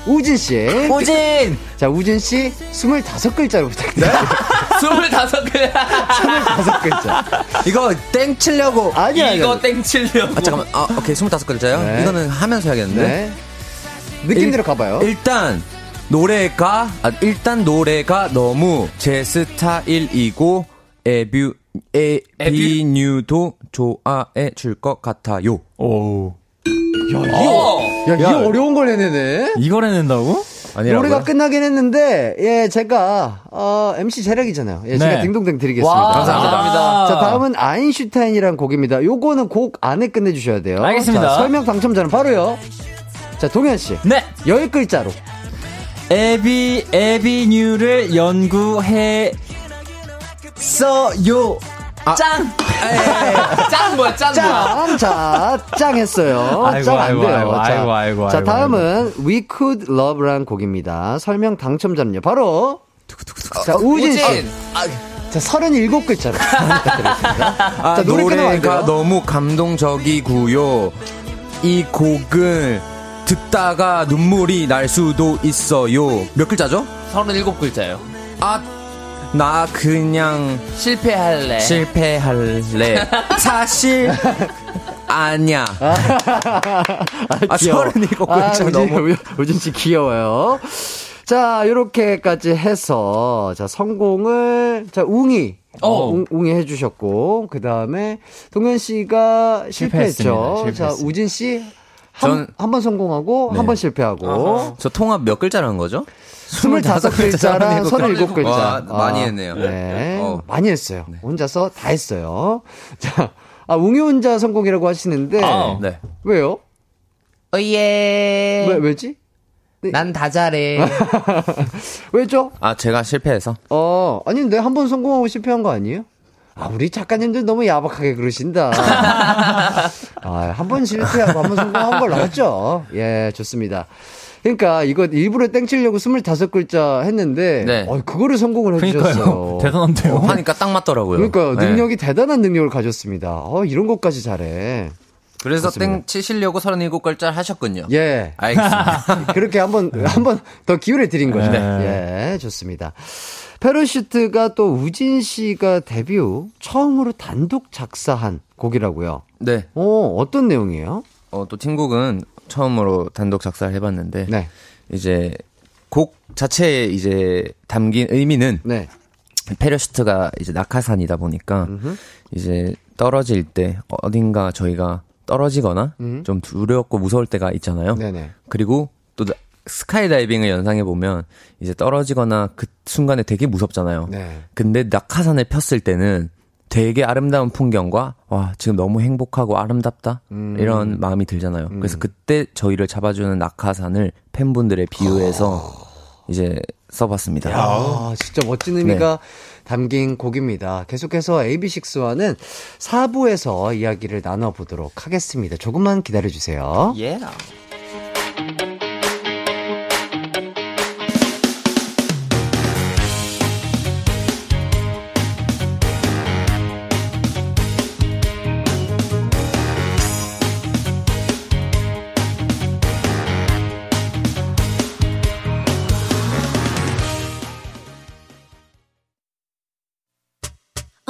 Speaker 1: 우진 씨.
Speaker 6: 우진!
Speaker 1: 자, 우진 씨 25글자로 부탁드립니다.
Speaker 6: 스물다섯 글.
Speaker 1: 25글자.
Speaker 7: 이거 땡 치려고.
Speaker 1: 아니야.
Speaker 6: 이거 땡치려고.
Speaker 7: 아, 잠깐만. 아, 오케이. 25글자요?
Speaker 1: 네.
Speaker 7: 이거는 하면서 해야겠는데.
Speaker 1: 네. 느낌대로
Speaker 7: 일-
Speaker 1: 가봐요.
Speaker 7: 일단 노래가 아, 일단 노래가 너무 제 스타일이고 에뷰 에비뉴도 좋아해 줄 것 같아요.
Speaker 8: 오.
Speaker 1: 야, 이 어려운 걸 해내네.
Speaker 8: 이걸 해낸다고?
Speaker 7: 아니라고요?
Speaker 1: 노래가 끝나긴 했는데, 예, 제가, 어, MC 재력이잖아요. 예, 제가
Speaker 8: 네.
Speaker 1: 딩동댕 드리겠습니다.
Speaker 6: 와,
Speaker 8: 감사합니다.
Speaker 1: 자, 다음은 아인슈타인이란 곡입니다. 요거는 곡 안에 끝내주셔야 돼요.
Speaker 8: 알겠습니다.
Speaker 1: 자, 설명 당첨자는 바로요. 자, 동현 씨.
Speaker 8: 네.
Speaker 1: 열 글자로.
Speaker 8: 에비, 에비뉴를 연구해, 써요.
Speaker 6: 짱! 짱 뭐야, 짱
Speaker 1: 짱!
Speaker 6: 뭐야.
Speaker 1: 자, 짱 했어요. 짱 안 돼요.
Speaker 8: 아이고,
Speaker 1: 자,
Speaker 8: 아이고, 아이고,
Speaker 1: 자,
Speaker 8: 아이고,
Speaker 1: 다음은 We Could Love란 곡입니다. 설명 당첨자는요. 바로. 자, 우진씨.
Speaker 6: 우진.
Speaker 1: 자, 37글자로. 부탁드리겠습니다.
Speaker 7: 아,
Speaker 1: 자, 노래
Speaker 7: 노래가. 너무 감동적이고요. 이 곡을 듣다가 눈물이 날 수도 있어요. 몇 글자죠?
Speaker 6: 서른일곱 글자요.
Speaker 7: 아, 나 그냥
Speaker 6: 실패할래.
Speaker 7: 실패할래. 사실 아니야. 아,
Speaker 1: 귀여워.
Speaker 7: 37
Speaker 1: 아,
Speaker 7: 글자 너무.
Speaker 1: 우진 씨 귀여워요. 자, 요렇게까지 해서, 자, 성공을, 자, 웅이.
Speaker 6: 어.
Speaker 1: 웅, 웅이 해주셨고, 그 다음에, 동현 씨가 실패했죠.
Speaker 8: 실패했습니다.
Speaker 1: 자. 우진 씨. 한, 번 성공하고, 한번 실패하고,
Speaker 7: 저 통합 몇 글자라는 거죠?
Speaker 1: 25글자랑 37글자.
Speaker 7: 와, 많이 했네요.
Speaker 1: 네.
Speaker 7: 어.
Speaker 1: 많이 했어요. 혼자서 다 했어요. 자, 아, 웅이 혼자 성공이라고 하시는데,
Speaker 6: 아.
Speaker 7: 네.
Speaker 1: 왜요?
Speaker 6: 어예.
Speaker 1: 왜, 왜지?
Speaker 6: 난다 잘해.
Speaker 1: 왜죠?
Speaker 7: 아, 제가 실패해서.
Speaker 1: 어, 아닌데 한 번 성공하고 실패한 거 아니에요? 아, 우리 작가님들 너무 야박하게 그러신다. 아, 한 번 실패하고 한 번 성공한 걸 나왔죠. 예, 좋습니다. 그러니까 이거 일부러 땡치려고 25글자 했는데
Speaker 6: 네.
Speaker 1: 어, 그거를 성공을. 해주셨어요.
Speaker 8: 대단한데요?
Speaker 7: 하니까 딱 맞더라고요.
Speaker 1: 그러니까
Speaker 7: 네.
Speaker 1: 능력이 대단한 능력을 가졌습니다. 어, 이런 것까지 잘해.
Speaker 7: 그래서. 땡 치시려고 37글자 하셨군요.
Speaker 1: 예.
Speaker 7: 알겠습니다.
Speaker 1: 그렇게 한 번 한 번 더 기회를 드린 거죠.
Speaker 8: 네.
Speaker 1: 예, 좋습니다. 패러슈트가 또 우진 씨가 데뷔 후 처음으로 단독 작사한 곡이라고요.
Speaker 7: 네.
Speaker 1: 어, 어떤 내용이에요?
Speaker 7: 어, 또 팀곡은 처음으로 단독 작사를 해봤는데
Speaker 1: 네.
Speaker 7: 이제 곡 자체에 이제 담긴 의미는
Speaker 1: 네.
Speaker 7: 페러슈트가 이제 낙하산이다 보니까 이제 떨어질 때 어딘가 저희가 떨어지거나
Speaker 1: 음.
Speaker 7: 좀 두렵고 무서울 때가 있잖아요.
Speaker 1: 네네.
Speaker 7: 그리고 또 나- 스카이다이빙을 연상해 보면 이제 떨어지거나 그 순간에 되게 무섭잖아요.
Speaker 1: 네.
Speaker 7: 근데 낙하산을 폈을 때는 되게 아름다운 풍경과 와 지금 너무 행복하고 아름답다
Speaker 1: 음.
Speaker 7: 이런 마음이 들잖아요. 그래서 그때 저희를 잡아주는 낙하산을 팬분들의 비유해서 이제 써봤습니다.
Speaker 1: 아, 진짜 멋진 의미가 담긴 곡입니다. 계속해서 AB6IX와는 4부에서 이야기를 나눠보도록 하겠습니다. 조금만 기다려주세요.
Speaker 7: 예.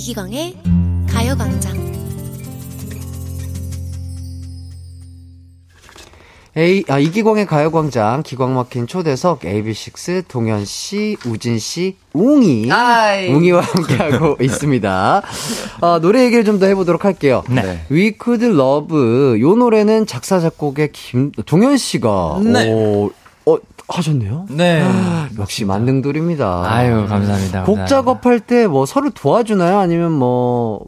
Speaker 10: 이기광의 가요광장
Speaker 1: A, 아, 이기광의 가요광장, 기광 막힌 초대석, AB6, 동현 씨, 우진 씨, 웅이, 웅이와 함께하고 있습니다. 어, 노래 얘기를 좀 더 해보도록 할게요.
Speaker 8: 네.
Speaker 1: We Could Love, 요 노래는 작사, 작곡의 김, 동현 씨가,
Speaker 8: 네.
Speaker 1: 어, 어, 하셨네요?
Speaker 8: 네.
Speaker 1: 역시 만능돌입니다.
Speaker 8: 아유, 감사합니다.
Speaker 1: 곡
Speaker 8: 감사합니다.
Speaker 1: 작업할 때 뭐 서로 도와주나요? 아니면 뭐,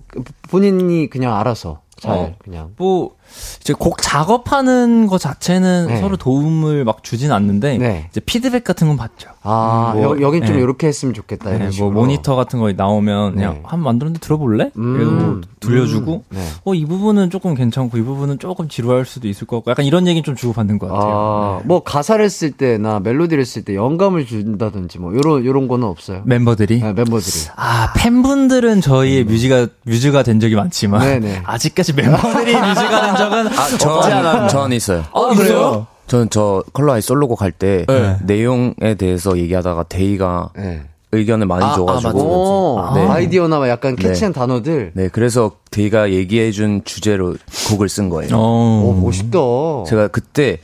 Speaker 1: 본인이 그냥 알아서 잘,
Speaker 8: 어.
Speaker 1: 그냥.
Speaker 8: 뭐 이제 곡 작업하는 거 자체는
Speaker 1: 네.
Speaker 8: 서로 도움을 막 주진 않는데
Speaker 1: 네.
Speaker 8: 이제 피드백 같은 건 받죠.
Speaker 1: 아,
Speaker 8: 뭐,
Speaker 1: 여, 여긴 좀
Speaker 8: 네.
Speaker 1: 이렇게 했으면 좋겠다.
Speaker 8: 네, 뭐. 모니터 같은 거 나오면 그냥
Speaker 1: 네.
Speaker 8: 한번 만들었는데 들어볼래?
Speaker 1: 음.
Speaker 8: 그래도 들려주고
Speaker 1: 음. 네.
Speaker 8: 어이 부분은 조금 괜찮고 이 부분은 조금 지루할 수도 있을 것 같고 약간 이런 얘기 좀 주고 받는 것 같아요.
Speaker 1: 아,
Speaker 8: 네.
Speaker 1: 뭐 가사를 쓸 때나 멜로디를 쓸 때 영감을 준다든지 뭐 요런 요런 거는 없어요.
Speaker 8: 멤버들이
Speaker 1: 네, 멤버들이.
Speaker 8: 아 팬분들은 저희의 뮤지가 뮤즈가 된 적이 많지만
Speaker 1: 음.
Speaker 8: 아직까지 멤버들이 뮤즈가 된적 은
Speaker 7: 아,
Speaker 8: 않았나.
Speaker 7: 전 있어요.
Speaker 8: 아, 그래요?
Speaker 7: 저는 저 Color Eye 솔로곡 할때
Speaker 8: 네.
Speaker 7: 내용에 대해서 얘기하다가 대휘가
Speaker 1: 네.
Speaker 7: 의견을 많이
Speaker 6: 아, 아,
Speaker 7: 줘가지고
Speaker 1: 오,
Speaker 7: 네.
Speaker 1: 아이디어나 약간 catchy한 단어들.
Speaker 7: 네 그래서 대휘가 얘기해준 주제로 곡을 쓴 거예요.
Speaker 8: 어.
Speaker 1: 오, 멋있다.
Speaker 7: 제가 그때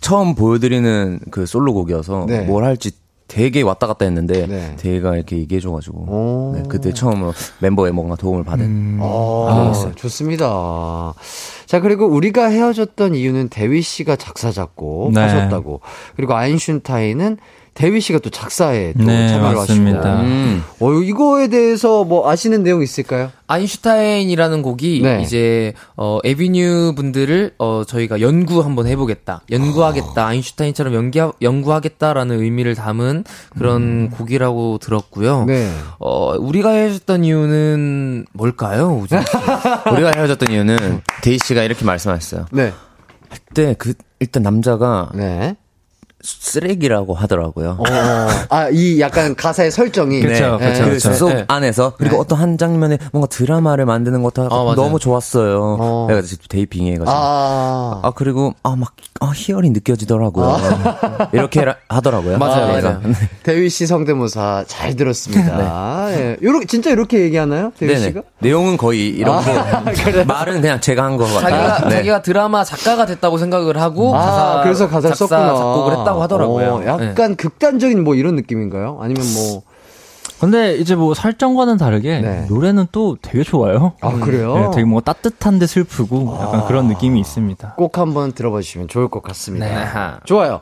Speaker 7: 처음 보여드리는 그 솔로곡이어서
Speaker 1: 네.
Speaker 7: 뭘 할지 되게 왔다 갔다 했는데
Speaker 1: 네.
Speaker 7: 데이가 이렇게 얘기해 줘가지고
Speaker 1: 오.
Speaker 7: 네, 그때 처음으로 멤버의 뭔가 도움을 받은
Speaker 1: 아, 좋습니다. 자, 그리고 우리가 헤어졌던 이유는 대위 씨가 작사, 작곡
Speaker 8: 네.
Speaker 1: 하셨다고. 그리고 아인슈타인은 대위 씨가 또 작사에 또
Speaker 8: 네,
Speaker 1: 참여를
Speaker 8: 맞습니다.
Speaker 1: 하시고.
Speaker 7: 음.
Speaker 1: 어, 이거에 대해서 뭐 아시는 내용 있을까요?
Speaker 6: 아인슈타인이라는 곡이
Speaker 1: 네.
Speaker 6: 이제 어 ABNEW 분들을 어 저희가 연구 한번 해보겠다, 연구하겠다, 아인슈타인처럼 연기 연구하겠다라는 의미를 담은 그런 곡이라고 들었고요.
Speaker 1: 네.
Speaker 6: 어 우리가 헤어졌던 이유는 뭘까요, 우진?
Speaker 7: 우리가 헤어졌던 이유는 대휘 씨가 이렇게 말씀하셨어요.
Speaker 1: 네.
Speaker 7: 그때 그 일단 남자가
Speaker 1: 네.
Speaker 7: 쓰레기라고 하더라고요.
Speaker 1: 어, 아, 이 약간 가사의 설정이.
Speaker 8: 그쵸,
Speaker 1: 네.
Speaker 8: 그쵸,
Speaker 7: 그
Speaker 8: 그쵸.
Speaker 7: 속
Speaker 6: 네.
Speaker 7: 안에서 그리고
Speaker 1: 네.
Speaker 7: 어떤 한 장면에 뭔가 드라마를 만드는 것도
Speaker 6: 어, 맞아요.
Speaker 7: 너무 좋았어요.
Speaker 1: 어.
Speaker 7: 내가 지금 대휘 빙의해가지고
Speaker 1: 아.
Speaker 7: 아 그리고 아 막 아, 희열이 느껴지더라고요. 이렇게 라- 하더라고요.
Speaker 6: 맞아요,
Speaker 7: 대휘가.
Speaker 6: 맞아요.
Speaker 1: 대휘 씨 성대모사 잘 들었습니다. 예. 요렇게, 진짜 이렇게 얘기하나요? 대휘
Speaker 7: 네네.
Speaker 1: 씨가?
Speaker 7: 내용은 거의 이런 거
Speaker 1: 그래요?
Speaker 7: 말은 그냥 제가 한 거 같아요.
Speaker 6: 자기가
Speaker 7: 네.
Speaker 6: 자기가 드라마 작가가 됐다고 생각을 하고
Speaker 1: 아,
Speaker 6: 가사
Speaker 1: 그래서 가사를
Speaker 6: 작사,
Speaker 1: 썼구나.
Speaker 6: 작곡을 했다고 하더라고요.
Speaker 1: 어, 약간 극단적인 뭐 이런 느낌인가요? 아니면 뭐.
Speaker 8: 근데 이제 뭐 설정과는 다르게
Speaker 1: 네.
Speaker 8: 노래는 또 되게 좋아요.
Speaker 1: 아, 그래요?
Speaker 8: 네, 되게 뭔가 따뜻한데 슬프고 약간 그런 느낌이 있습니다.
Speaker 1: 꼭 한번 들어봐 주시면 좋을 것 같습니다.
Speaker 6: 네.
Speaker 1: 좋아요.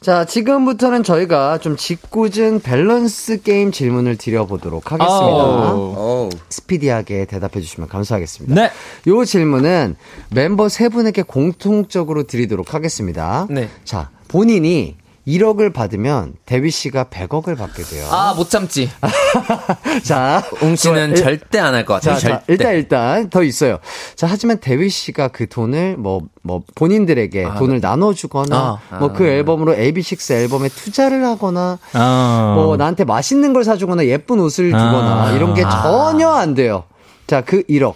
Speaker 1: 자, 지금부터는 저희가 좀 짓궂은 밸런스 게임 질문을 드려보도록 하겠습니다.
Speaker 7: 어우.
Speaker 1: 스피디하게 대답해 주시면 감사하겠습니다.
Speaker 8: 네.
Speaker 1: 요 질문은 멤버 세 분에게 공통적으로 드리도록 하겠습니다.
Speaker 6: 네.
Speaker 1: 자, 본인이 1억을 받으면 대위 씨가 100억을 받게 돼요.
Speaker 6: 아 못 참지.
Speaker 1: 자,
Speaker 7: 웅 씨는
Speaker 1: 좋아요.
Speaker 7: 절대 안 할것
Speaker 1: 자,
Speaker 7: 같아요.
Speaker 1: 자,
Speaker 7: 절대.
Speaker 1: 일단 일단 더 있어요. 자, 하지만 대위 씨가 그 돈을 뭐뭐 본인들에게 돈을 나눠 주거나
Speaker 6: 아,
Speaker 1: 뭐그 앨범으로 AB6 앨범에 투자를 하거나
Speaker 8: 아.
Speaker 1: 뭐 나한테 맛있는 걸 사주거나 예쁜 옷을
Speaker 8: 아.
Speaker 1: 주거나 이런 게 전혀 안 돼요. 자, 그 1억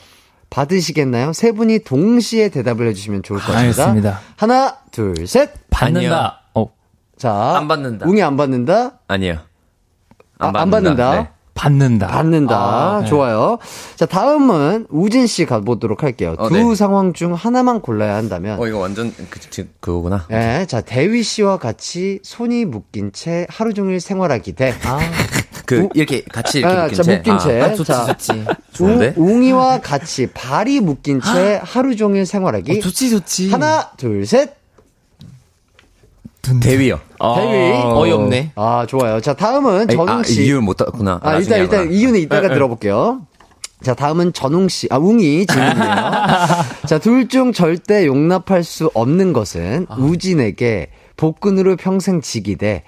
Speaker 1: 받으시겠나요? 세 분이 동시에 대답을 해주시면 좋을 것 같습니다.
Speaker 8: 알겠습니다.
Speaker 1: 하나, 둘, 셋.
Speaker 8: 받는다. 어.
Speaker 1: 자,
Speaker 6: 안 받는다.
Speaker 1: 웅이 안 받는다.
Speaker 7: 아니요.
Speaker 1: 아, 안 받는다.
Speaker 7: 네.
Speaker 8: 받는다.
Speaker 1: 받는다.
Speaker 8: 아, 네.
Speaker 1: 좋아요. 자, 다음은 우진 씨 가보도록 할게요.
Speaker 7: 어,
Speaker 1: 두
Speaker 7: 네.
Speaker 1: 상황 중 하나만 골라야 한다면.
Speaker 7: 어, 이거 완전 그, 그, 그거구나.
Speaker 1: 네, 자, 대위 씨와 같이 손이 묶인 채 하루 종일 생활하기 대. 아,
Speaker 7: 그,
Speaker 1: 우-
Speaker 7: 이렇게 같이 이렇게
Speaker 1: 아,
Speaker 7: 묶인
Speaker 1: 자,
Speaker 7: 채.
Speaker 1: 묶인
Speaker 7: 아,
Speaker 1: 채.
Speaker 6: 아, 좋지,
Speaker 1: 자,
Speaker 6: 좋지.
Speaker 7: 좋은데?
Speaker 1: 웅, 웅이와 같이 발이 묶인 채 하루 종일 생활하기.
Speaker 6: 어, 좋지, 좋지.
Speaker 1: 하나, 둘, 셋.
Speaker 7: 대위요.
Speaker 1: 대위.
Speaker 6: 어이없네.
Speaker 1: 아, 좋아요. 자, 다음은 전웅
Speaker 7: 아,
Speaker 1: 씨.
Speaker 7: 이유를 못 땄구나.
Speaker 1: 아, 일단, 일단
Speaker 7: 하거나.
Speaker 1: 이유는 이따가 들어볼게요. 자, 다음은 전웅 씨. 아, 웅이 질문이에요. 자, 둘 중 절대 용납할 수 없는 것은 우진에게 복근으로 평생 지기 대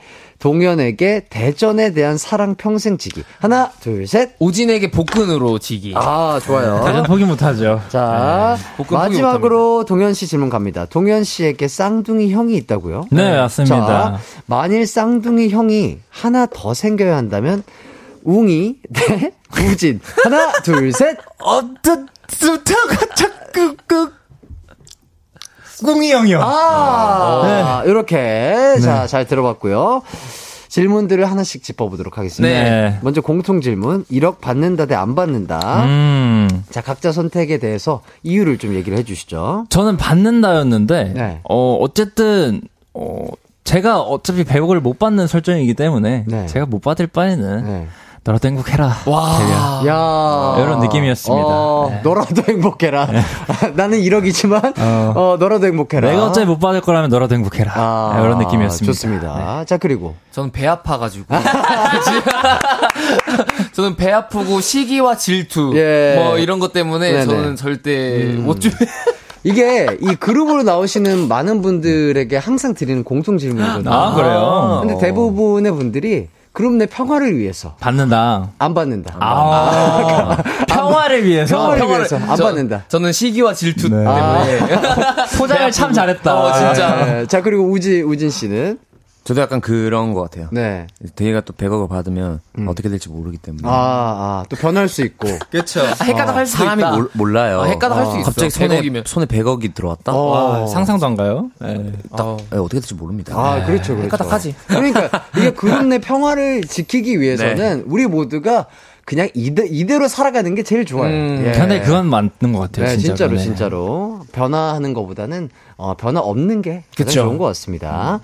Speaker 1: 동현에게 대전에 대한 사랑 평생 지기. 하나, 둘, 셋.
Speaker 6: 오진에게 복근으로 지기.
Speaker 1: 아, 좋아요.
Speaker 8: 대전 포기 못하죠.
Speaker 1: 자,
Speaker 6: 복근
Speaker 1: 마지막으로 동현 씨 질문 갑니다. 동현 씨에게 쌍둥이 형이 있다고요?
Speaker 8: 네, 맞습니다.
Speaker 1: 자, 만일 쌍둥이 형이 하나 더 생겨야 한다면 웅이 대 우진. 하나, 둘, 셋.
Speaker 8: 어떤 좋다가 자꾸 그 꿍이 형이요.
Speaker 1: 아, 이렇게 자, 잘 들어봤고요. 질문들을 하나씩 짚어보도록 하겠습니다.
Speaker 8: 네.
Speaker 1: 먼저 공통 질문. 1억 받는다 대 안 받는다.
Speaker 8: 음.
Speaker 1: 자, 각자 선택에 대해서 이유를 좀 얘기를 해주시죠.
Speaker 8: 저는 받는다였는데
Speaker 1: 네.
Speaker 8: 어 어쨌든 어 제가 어차피 100억을 못 받는 설정이기 때문에
Speaker 1: 네.
Speaker 8: 제가 못 받을 바에는
Speaker 1: 네.
Speaker 8: 너라도 행복해라.
Speaker 6: 와.
Speaker 8: 대리야.
Speaker 1: 야
Speaker 8: 이런 느낌이었습니다.
Speaker 1: 어,
Speaker 8: 네.
Speaker 1: 너라도 행복해라. 나는 1억이지만
Speaker 8: 어.
Speaker 1: 어, 너라도 행복해라.
Speaker 8: 내가 어차피 못 받을 거라면 너라도 행복해라.
Speaker 1: 아,
Speaker 8: 네, 이런 느낌이었습니다.
Speaker 1: 좋습니다. 자 그리고
Speaker 6: 저는 배 아파가지고. 저는 배 아프고 시기와 질투.
Speaker 1: 예.
Speaker 6: 뭐 이런 것 때문에
Speaker 1: 네네.
Speaker 6: 저는 절대 못 주.
Speaker 1: 이게 이 그룹으로 나오시는 많은 분들에게 항상 드리는 공통 질문이거든요.
Speaker 8: 아, 그래요?
Speaker 1: 근데 대부분의 분들이 그룹 내 평화를 위해서
Speaker 8: 받는다.
Speaker 1: 안 받는다.
Speaker 8: 아, 평화를 위해서
Speaker 1: 평화를 위해서 안
Speaker 6: 저-
Speaker 1: 받는다.
Speaker 6: 저는 시기와 질투
Speaker 8: 네.
Speaker 6: 때문에.
Speaker 8: 포장을 참 잘했다.
Speaker 6: 어, 진짜.
Speaker 1: 네. 자 그리고 우지 우진 씨는
Speaker 7: 저도 약간 그런 것 같아요.
Speaker 1: 네.
Speaker 7: 대위가 또 100억을 받으면 어떻게 될지 모르기 때문에.
Speaker 1: 아, 아, 또 변할 수 있고.
Speaker 6: 그렇죠. 헷가닥 할 수도
Speaker 7: 사람이
Speaker 6: 있다.
Speaker 7: 몰, 몰라요.
Speaker 6: 아, 헷가닥 할수 있어.
Speaker 7: 갑자기 손에,
Speaker 6: 100억이면.
Speaker 7: 손에 100억이 들어왔다?
Speaker 1: 어.
Speaker 8: 아, 상상도 안 가요? 네.
Speaker 6: 어.
Speaker 7: 네, 어떻게 될지 모릅니다.
Speaker 1: 아, 그렇죠, 그렇죠.
Speaker 6: 헷가닥하지.
Speaker 1: 그러니까 이게 그룹 내 평화를 지키기 위해서는 우리 모두가 그냥 이대, 이대로 살아가는 게 제일 좋아요.
Speaker 6: 음.
Speaker 1: 예.
Speaker 8: 근데 그건 맞는 것 같아요.
Speaker 1: 네,
Speaker 8: 진짜로.
Speaker 1: 진짜로,
Speaker 8: 네.
Speaker 1: 진짜로. 변화하는 것보다는, 어, 변화 없는 게 가장
Speaker 6: 그쵸.
Speaker 1: 좋은 것 같습니다.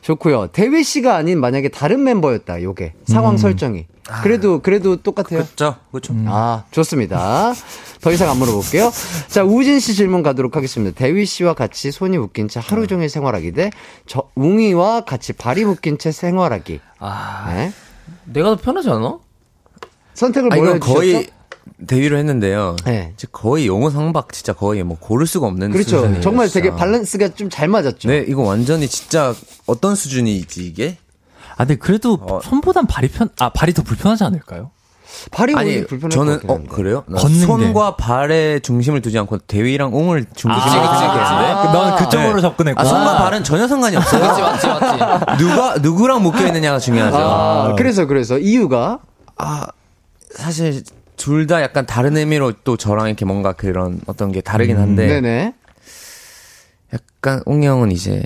Speaker 1: 좋고요 대회 씨가 아닌 만약에 다른 멤버였다, 요게. 상황 설정이. 그래도, 그래도 똑같아요.
Speaker 7: 그렇죠. 그렇죠.
Speaker 1: 아, 좋습니다. 더 이상 안 물어볼게요. 자, 우진 씨 질문 가도록 하겠습니다. 대위 씨와 같이 손이 묶인 채 하루 종일 생활하기 대, 저, 웅이와 같이 발이 묶인 채 생활하기.
Speaker 6: 아,
Speaker 1: 네.
Speaker 6: 내가 더 편하지 않아?
Speaker 1: 선택을
Speaker 7: 아,
Speaker 1: 뭘?
Speaker 7: 거의 대위로 했는데요.
Speaker 1: 네.
Speaker 7: 거의 용어 상박 진짜 거의 뭐 고를 수가 없는
Speaker 1: 그렇죠.
Speaker 7: 수준이에요.
Speaker 1: 정말
Speaker 7: 진짜.
Speaker 1: 되게 밸런스가 좀 잘 맞았죠.
Speaker 7: 네, 이거 완전히 진짜 어떤 수준이지 이게?
Speaker 8: 아, 근데 그래도
Speaker 7: 어.
Speaker 8: 손보단 발이 편, 아, 발이 더 불편하지 않을까요?
Speaker 1: 발이
Speaker 7: 아니,
Speaker 1: 오히려 불편할
Speaker 7: 저는
Speaker 1: 것 같긴
Speaker 7: 어
Speaker 1: 한데.
Speaker 7: 그래요? 난
Speaker 8: 걷는 게.
Speaker 7: 손과 발에 중심을 두지 않고 대위랑 옹을 중심으로
Speaker 6: 그치, 그치,
Speaker 7: 생각했는데
Speaker 8: 넌 그쪽으로
Speaker 7: 네.
Speaker 8: 접근했구나.
Speaker 7: 아, 손과 발은 전혀 상관이 없어요.
Speaker 6: 맞지, 맞지, 맞지.
Speaker 7: 누가 누구랑 묶여 있느냐가 중요하죠.
Speaker 1: 아, 그래서, 그래서, 이유가,
Speaker 7: 아, 사실 둘 다 약간 다른 의미로 또 저랑 이렇게 뭔가 그런 어떤 게 다르긴 한데
Speaker 1: 네네.
Speaker 7: 약간 옹이 형은 이제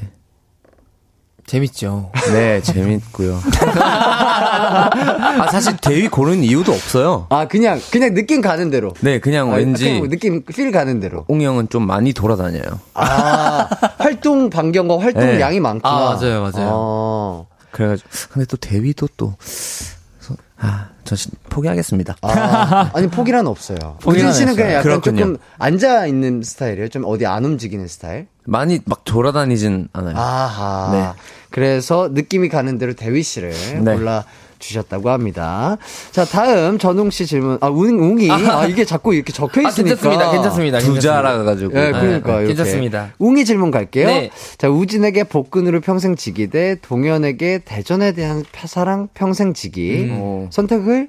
Speaker 6: 재밌죠.
Speaker 7: 네 재밌고요. 아 사실 대위 고르는 이유도 없어요.
Speaker 1: 아, 그냥, 그냥 느낌 가는 대로.
Speaker 7: 네 그냥
Speaker 1: 아,
Speaker 7: 왠지
Speaker 1: 그냥 느낌, 필 가는 대로.
Speaker 7: 옹이 형은 좀 많이 돌아다녀요.
Speaker 1: 아, 활동 반경과 활동
Speaker 7: 네.
Speaker 1: 양이 많구나.
Speaker 6: 아, 맞아요, 맞아요.
Speaker 1: 어.
Speaker 7: 그래가지고 근데 또 대위도 또 아, 저 진- 포기하겠습니다.
Speaker 1: 아, 아니 포기란 없어요.
Speaker 8: 포기란
Speaker 1: 우진 씨는 그냥. 약간
Speaker 7: 그렇군요.
Speaker 1: 조금 앉아 있는 스타일이에요. 좀 어디 안 움직이는 스타일.
Speaker 7: 많이 막 돌아다니진 않아요.
Speaker 1: 아하.
Speaker 7: 네.
Speaker 1: 그래서 느낌이 가는 대로 대위 씨를
Speaker 7: 네.
Speaker 1: 골라 주셨다고 합니다. 자, 다음 전웅 씨 질문. 아, 웅, 웅이. 아, 이게 자꾸 이렇게 적혀
Speaker 6: 아,
Speaker 1: 있으니까.
Speaker 6: 괜찮습니다, 괜찮습니다.
Speaker 7: 두자라 가지고.
Speaker 1: 예, 그러니까
Speaker 6: 네. 괜찮습니다.
Speaker 1: 웅이 질문 갈게요.
Speaker 6: 네.
Speaker 1: 자, 우진에게 복근으로 평생 지기 대 동현에게 대전에 대한 파- 사랑 평생 지기.
Speaker 7: 어.
Speaker 1: 선택을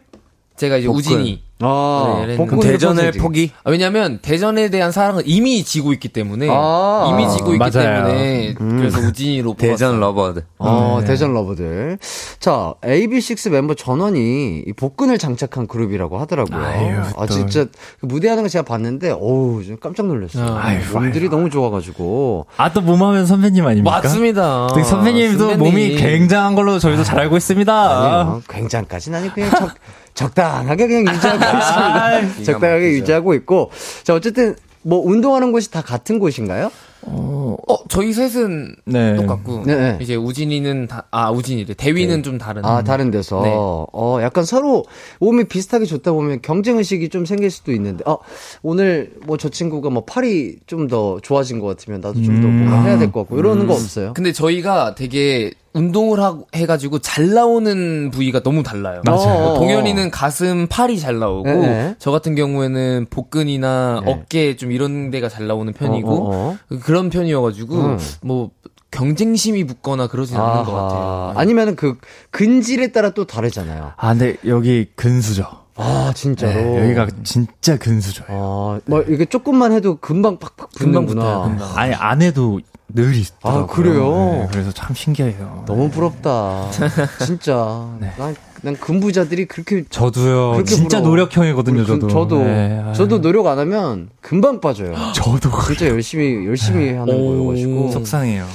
Speaker 6: 제가 이제
Speaker 7: 복근.
Speaker 6: 우진이.
Speaker 1: 아,
Speaker 6: 네,
Speaker 7: 그럼 대전을. 포기?
Speaker 6: 아, 왜냐면 대전에 대한 사랑은 이미 지고 있기 때문에
Speaker 1: 아.
Speaker 6: 이미 지고 있기
Speaker 8: 맞아요.
Speaker 6: 때문에 그래서 우진이로
Speaker 7: 대전.
Speaker 6: lover들. 어,
Speaker 1: 대전 lover들. 자, AB6 멤버 전원이 이 복근을 장착한 그룹이라고 하더라고요. 아, 진짜 그 무대하는 거 제가 봤는데, 어우, 좀 깜짝 놀랐어요.
Speaker 6: 아,
Speaker 8: 아유,
Speaker 1: 몸들이 너무 좋아 가지고.
Speaker 8: 아, 또 몸하면 선배님 아닙니까?
Speaker 6: 맞습니다.
Speaker 8: 네, 선배님도
Speaker 6: 선배님.
Speaker 8: 몸이 굉장한 걸로 저희도 잘 알고 있습니다.
Speaker 1: 아니요, 굉장까지는 아니고, 그냥 적, 적당하게 그냥 유지하고
Speaker 7: 아,
Speaker 1: 있습니다. 적당하게 유지하고 있고. 자, 어쨌든 뭐 운동하는 곳이 다 같은 곳인가요?
Speaker 6: 어, 저희 셋은
Speaker 8: 네.
Speaker 6: 똑같고
Speaker 1: 네, 네.
Speaker 6: 이제 우진이는 다, 아 우진이래 대위는 좀 다른.
Speaker 1: 아, 다른 데서.
Speaker 6: 네.
Speaker 1: 어, 약간 서로 몸이 비슷하게 좋다 보면 경쟁 의식이 좀 생길 수도 있는데, 어, 오늘 뭐 저 친구가 뭐 팔이 좀 더 좋아진 것 같으면 나도 좀더 뭔가 해야 될 것 같고, 이러는 거 없어요?
Speaker 6: 근데 저희가 되게 운동을 하고 해가지고 잘 나오는 부위가 너무 달라요.
Speaker 1: 맞아요.
Speaker 6: 동현이는 가슴, 팔이 잘 나오고
Speaker 1: 네.
Speaker 6: 저 같은 경우에는 복근이나
Speaker 1: 네.
Speaker 6: 어깨 좀 이런 데가 잘 나오는 편이고
Speaker 1: 어, 어, 어.
Speaker 6: 그런 편이어가지고
Speaker 1: 음.
Speaker 6: 뭐 경쟁심이 붙거나 그러진 않는 것 같아요.
Speaker 1: 아하. 아니면은 그 근질에 따라 또 다르잖아요.
Speaker 8: 아, 근데 여기 근수죠.
Speaker 1: 아, 진짜로.
Speaker 8: 네, 여기가 진짜 근수죠.
Speaker 1: 아, 뭐 이게 조금만 해도 금방 팍팍
Speaker 6: 금방
Speaker 1: 붙는구나.
Speaker 6: 금방.
Speaker 8: 아니, 안 해도 늘 있더라고요.
Speaker 1: 아, 그래요?
Speaker 8: 네, 그래서 참 신기해요.
Speaker 1: 너무 부럽다. 진짜.
Speaker 8: 네.
Speaker 1: 난, 난 근부자들이 그렇게
Speaker 8: 저도요.
Speaker 1: 그렇게
Speaker 8: 진짜
Speaker 1: 부러워.
Speaker 8: 노력형이거든요,
Speaker 1: 그-
Speaker 8: 저도.
Speaker 1: 저도
Speaker 8: 네.
Speaker 1: 저도 노력 안 하면 금방 빠져요.
Speaker 8: 저도
Speaker 1: 진짜 열심히 열심히 하는 거여 가지고
Speaker 8: 속상해요.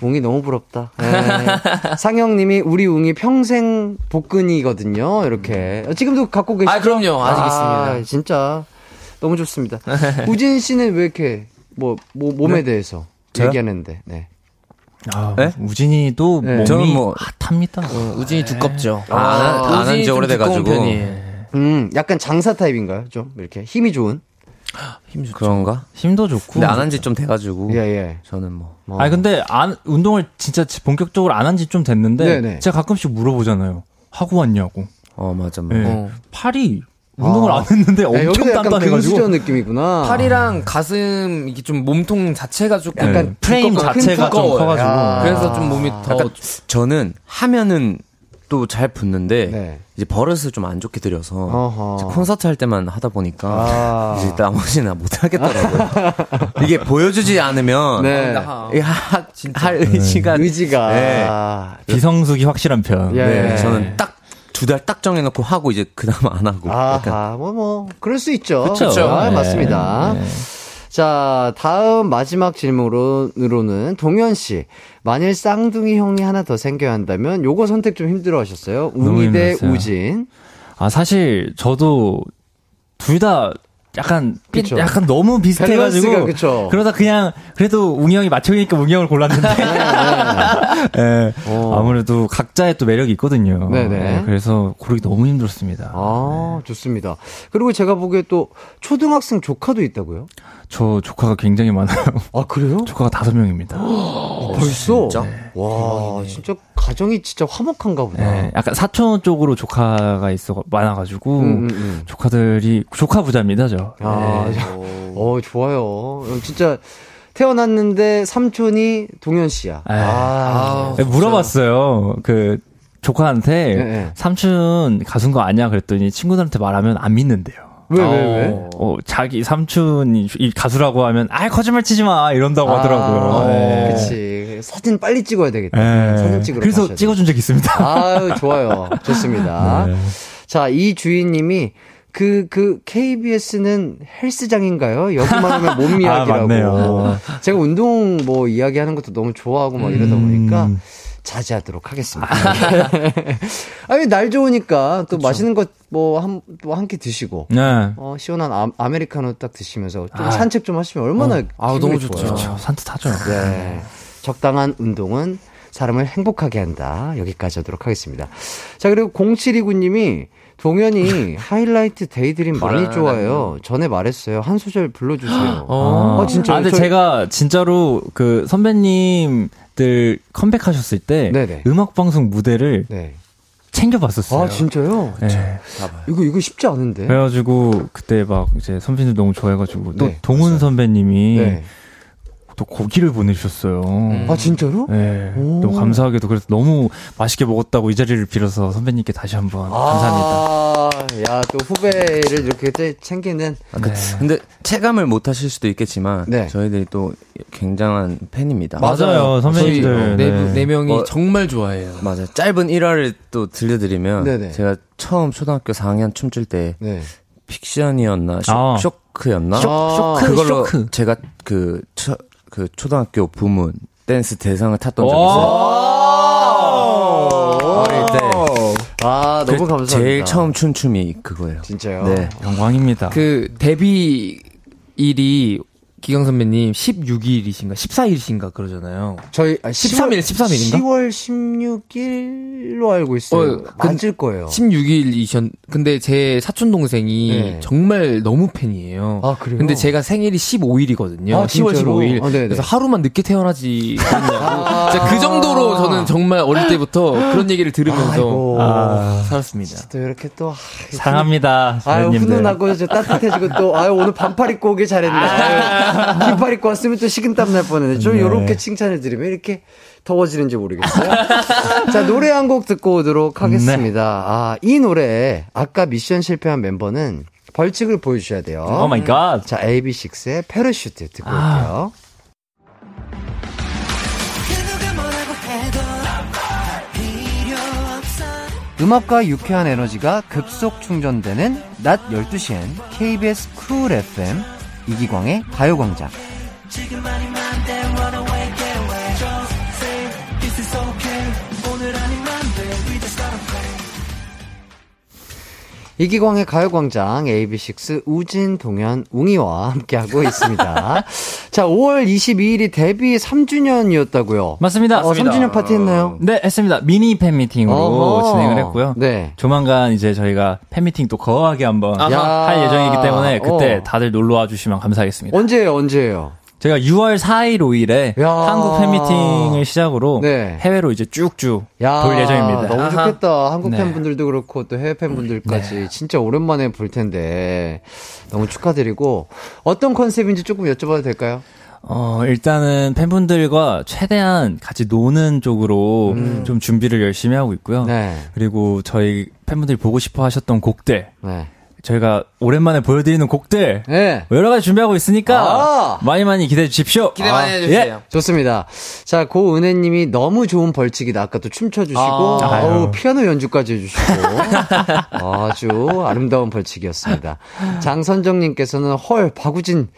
Speaker 1: 웅이 너무 부럽다. 네. 상영님이 우리 웅이 평생 복근이거든요. 이렇게 지금도 갖고 계시죠?
Speaker 6: 아, 그럼요. 아직
Speaker 1: 아,
Speaker 6: 있습니다.
Speaker 1: 진짜 너무 좋습니다. 우진 씨는 왜 이렇게 뭐, 뭐 몸에 대해서
Speaker 7: 저요?
Speaker 1: 얘기하는데? 네.
Speaker 8: 아,
Speaker 7: 네?
Speaker 8: 우진이도
Speaker 1: 네.
Speaker 8: 몸이
Speaker 7: 저는 뭐-
Speaker 8: 핫합니다.
Speaker 6: 우진이 두껍죠.
Speaker 7: 안 한- 안한지 오래돼가지고.
Speaker 1: 음, 약간 장사 타입인가요? 좀 이렇게 힘이 좋은.
Speaker 7: 그런가?
Speaker 8: 힘도 좋고.
Speaker 7: 근데 안 한 지 좀 돼가지고.
Speaker 1: 예, 예.
Speaker 7: 저는 뭐.
Speaker 1: 어.
Speaker 8: 아니 근데 안 운동을 진짜 본격적으로 안 한 지 좀 됐는데
Speaker 1: 네네.
Speaker 8: 제가 가끔씩 물어보잖아요. 하고 왔냐고.
Speaker 7: 어, 맞아, 맞아.
Speaker 8: 네.
Speaker 6: 어.
Speaker 8: 팔이 운동을
Speaker 1: 아.
Speaker 8: 안 했는데
Speaker 1: 야,
Speaker 8: 엄청
Speaker 1: 약간
Speaker 8: 단단해가지고
Speaker 1: 느낌이구나.
Speaker 6: 팔이랑 가슴 이게 좀 몸통 자체가 조금
Speaker 8: 약간
Speaker 1: 네.
Speaker 8: 프레임
Speaker 1: 두껍고
Speaker 8: 자체가 좀. 커가지고.
Speaker 1: 야.
Speaker 6: 그래서 좀 몸이 더
Speaker 7: 약간 저는 하면은 또잘 붙는데
Speaker 1: 네.
Speaker 7: 이제 버릇을 좀 안 좋게 들여서 콘서트 할 때만 하다 보니까
Speaker 1: 아.
Speaker 7: 이제 나머지는 못 하겠더라고요. 이게 보여주지 않으면
Speaker 1: 네.
Speaker 7: 이게 하, 할 의지가
Speaker 1: 의지가.
Speaker 7: 네.
Speaker 1: 아,
Speaker 8: 비성숙이 확실한 편.
Speaker 1: 예.
Speaker 7: 네, 저는 딱 두달딱 정해놓고 하고 이제 그 다음 안 하고 약간
Speaker 1: 아하, 뭐, 뭐, 그럴 수 있죠.
Speaker 8: 그쵸.
Speaker 1: 아,
Speaker 8: 네.
Speaker 1: 맞습니다.
Speaker 8: 네.
Speaker 1: 자, 다음 마지막 질문으로는 동현 씨. 만일 쌍둥이 형이 하나 더 생겨야 한다면 요거 선택 좀 힘들어 하셨어요. 웅이 대. 우진.
Speaker 8: 아 사실 저도 둘 다 약간 삐-
Speaker 1: 그쵸.
Speaker 8: 약간 너무
Speaker 1: 밸런스가
Speaker 8: 비슷해가지고
Speaker 1: 그쵸.
Speaker 8: 그러다 그냥 그래도 웅이 형이 마청이니까 웅이 형을 골랐는데 예,
Speaker 1: 어.
Speaker 8: 아무래도 각자의 또 매력이 있거든요.
Speaker 1: 네네.
Speaker 8: 예, 그래서 고르기 너무 힘들었습니다.
Speaker 1: 아, 좋습니다. 그리고 제가 보기에 또 초등학생 조카도 있다고요?
Speaker 8: 저 조카가 굉장히 많아요.
Speaker 1: 아, 그래요?
Speaker 8: 조카가 다섯 명입니다.
Speaker 1: 벌써?
Speaker 7: 진짜?
Speaker 1: 와, 진짜 가정이 진짜 화목한가 보다.
Speaker 8: 예, 약간 사촌 쪽으로 조카가 있어 많아가지고
Speaker 1: 음, 음, 음.
Speaker 8: 조카들이 조카 부자입니다, 저.
Speaker 1: 아,
Speaker 8: 예.
Speaker 1: 자, 어, 좋아요. 어, 진짜 태어났는데 삼촌이 동현 씨야.
Speaker 8: 예.
Speaker 1: 아,
Speaker 8: 예, 물어봤어요. 그 조카한테
Speaker 1: 예, 예.
Speaker 8: 삼촌 가수인 거 아냐 그랬더니 친구들한테 말하면 안 믿는데요.
Speaker 1: 왜, 왜, 왜?
Speaker 8: 어, 자기 삼촌이 이 가수라고 하면 아 거짓말 치지 마 이런다고
Speaker 1: 아,
Speaker 8: 하더라고요. 예.
Speaker 1: 그치. 사진 빨리 찍어야 되겠다.
Speaker 8: 예.
Speaker 1: 사진 찍으러
Speaker 8: 그래서 찍어준 적 있습니다.
Speaker 1: 아유, 좋아요. 좋습니다.
Speaker 8: 네.
Speaker 1: 자, 이 주인님이 그, 그, KBS는 헬스장인가요? 여기만 하면 몸
Speaker 8: 아,
Speaker 1: 이야기라고.
Speaker 8: 맞네요.
Speaker 1: 제가 운동 뭐 이야기하는 것도 너무 좋아하고 막 이러다 보니까
Speaker 8: 음.
Speaker 1: 자제하도록 하겠습니다. 아니, 날 좋으니까 또 맛있는 것 뭐 한, 뭐한 끼 드시고.
Speaker 8: 네.
Speaker 1: 어, 시원한 아, 아메리카노 딱 드시면서 좀
Speaker 8: 아.
Speaker 1: 산책 좀 하시면 얼마나
Speaker 6: 아우,
Speaker 1: 기분이
Speaker 6: 너무 좋죠.
Speaker 8: 그렇죠. 산뜻하죠.
Speaker 1: 네. 적당한 운동은 사람을 행복하게 한다. 여기까지 하도록 하겠습니다. 자, 그리고 0729님이 동현이 하이라이트 Daydream 많이 좋아해요. 전에 말했어요. 한 소절 불러주세요.
Speaker 6: 어.
Speaker 1: 아, 진짜.
Speaker 8: 아, 근데
Speaker 1: 저-
Speaker 8: 제가 진짜로 그 선배님 들 컴백하셨을 때
Speaker 1: 네네.
Speaker 8: 음악 방송 무대를
Speaker 1: 네.
Speaker 8: 챙겨봤었어요.
Speaker 1: 아, 진짜요?
Speaker 8: 네.
Speaker 1: 이거, 이거 쉽지 않은데.
Speaker 8: 그래가지고 그때 막 이제 선배님들 너무 좋아해가지고 또
Speaker 1: 네,
Speaker 8: 동운 선배님이
Speaker 1: 네.
Speaker 8: 또 고기를 보내주셨어요.
Speaker 1: 아, 진짜로?
Speaker 8: 네,
Speaker 1: 오.
Speaker 8: 너무 감사하게도 그래서 너무 맛있게 먹었다고 이 자리를 빌어서 선배님께 다시 한번 감사합니다.
Speaker 1: 아, 야, 또 후배를 이렇게 또 챙기는.
Speaker 7: 아, 그- 근데 체감을 못 하실 수도 있겠지만
Speaker 1: 네.
Speaker 7: 저희들이 또 굉장한 팬입니다.
Speaker 8: 맞아요, 선배님들.
Speaker 6: 네,
Speaker 8: 네.
Speaker 6: 네 명이
Speaker 7: 어,
Speaker 6: 정말 좋아해요.
Speaker 7: 맞아요. 짧은 일화를 또 들려드리면
Speaker 1: 네네.
Speaker 7: 제가 처음 초등학교 4학년 춤출 때
Speaker 1: 네.
Speaker 7: 픽션이었나 쇼,
Speaker 8: 아.
Speaker 7: 쇼크였나
Speaker 1: 쇼- 쇼크,
Speaker 7: 그걸로
Speaker 8: 쇼크.
Speaker 7: 제가 그, 초, 그 초등학교 부문 댄스 대상을 탔던 적이 있어요.
Speaker 1: 오!
Speaker 7: 어릴 때.
Speaker 1: 아, 아, 너무 감사합니다.
Speaker 7: 제일 처음 춘 춤이 그거예요.
Speaker 1: 진짜요?
Speaker 7: 네.
Speaker 8: 영광입니다.
Speaker 6: 그 데뷔 일이 기강 선배님 16일이신가 14일이신가 그러잖아요.
Speaker 1: 저희 아,
Speaker 6: 13일, 13일 인가?
Speaker 1: 10월 16일로 알고 있어요.
Speaker 6: 어, 근-
Speaker 1: 맞을 거예요.
Speaker 6: 16일이셨. 근데 제 사촌 동생이
Speaker 1: 네.
Speaker 6: 정말 너무 팬이에요.
Speaker 1: 아, 그래요?
Speaker 6: 근데 제가 생일이 15일이거든요.
Speaker 1: 아,
Speaker 6: 10월
Speaker 1: 진짜로?
Speaker 6: 15일.
Speaker 1: 아.
Speaker 6: 그래서 하루만 늦게 태어나지 그랬냐고.
Speaker 1: 아.
Speaker 6: 진짜 그 정도로 저는 정말 어릴 때부터 그런 얘기를 들으면서.
Speaker 1: 아,
Speaker 6: 살았습니다.
Speaker 1: 또 이렇게 또 아,
Speaker 8: 사랑합니다.
Speaker 1: 아유
Speaker 8: 선배님들.
Speaker 1: 훈훈하고 저 따뜻해지고 또 아유 오늘 반팔 입고 오길 잘했네. 아유, 긴팔 입고 왔으면 또 식은땀 날 뻔했네. 저
Speaker 8: 네.
Speaker 1: 요렇게 칭찬을 드리면 이렇게 더워지는지 모르겠어요. 자 노래 한 곡 듣고 오도록 하겠습니다. 아이 노래 아까 미션 실패한 멤버는 벌칙을 보여주셔야 돼요.
Speaker 8: Oh my God.
Speaker 1: 자 AB6IX의 Parachute 듣고
Speaker 8: 아.
Speaker 1: 올게요. 음악과 유쾌한 에너지가 급속 충전되는 낮 12시엔 KBS 쿨 FM 이기광의 가요광장. 이기광의 가요광장 AB6 우진, 동현, 웅이와 함께하고 있습니다. 자, 5월 22일이 데뷔 3주년이었다고요.
Speaker 8: 맞습니다.
Speaker 1: 어, 3주년 파티 했나요?
Speaker 8: 네, 했습니다. 미니 팬미팅으로
Speaker 1: 어허.
Speaker 8: 진행을 했고요.
Speaker 1: 네.
Speaker 8: 조만간 이제 저희가 팬미팅 또 거하게 한번
Speaker 1: 야.
Speaker 8: 할 예정이기 때문에 그때
Speaker 1: 어.
Speaker 8: 다들 놀러 와 주시면 감사하겠습니다.
Speaker 1: 언제예요, 언제예요?
Speaker 8: 제가 6월 4일, 5일에
Speaker 1: 야.
Speaker 8: 한국 팬미팅을 시작으로
Speaker 1: 네.
Speaker 8: 해외로 이제 쭉쭉
Speaker 1: 야,
Speaker 8: 돌 예정입니다.
Speaker 1: 너무
Speaker 6: 아하.
Speaker 1: 좋겠다. 한국
Speaker 8: 네.
Speaker 1: 팬분들도 그렇고 또 해외 팬분들까지 진짜 오랜만에 볼 텐데 너무 축하드리고 어떤 컨셉인지 조금 여쭤봐도 될까요?
Speaker 8: 어, 일단은 팬분들과 최대한 같이 노는 쪽으로 좀 준비를 열심히 하고 있고요.
Speaker 1: 음. 네.
Speaker 8: 그리고 저희 팬분들이 보고 싶어 하셨던 곡들,
Speaker 1: 네.
Speaker 8: 저희가 오랜만에 보여드리는 곡들,
Speaker 1: 네.
Speaker 8: 뭐 여러 가지 준비하고 있으니까
Speaker 1: 아!
Speaker 8: 많이 많이 기대해 주십시오.
Speaker 6: 기대 많이
Speaker 8: 아,
Speaker 6: 해주세요.
Speaker 8: 예.
Speaker 1: 좋습니다. 자, 고은혜님이 너무 좋은 벌칙이다. 아까 또 춤춰주시고,
Speaker 8: 아.
Speaker 1: 어우. 피아노 연주까지 해주시고, 아주 아름다운 벌칙이었습니다. 장선정님께서는 헐, 박우진,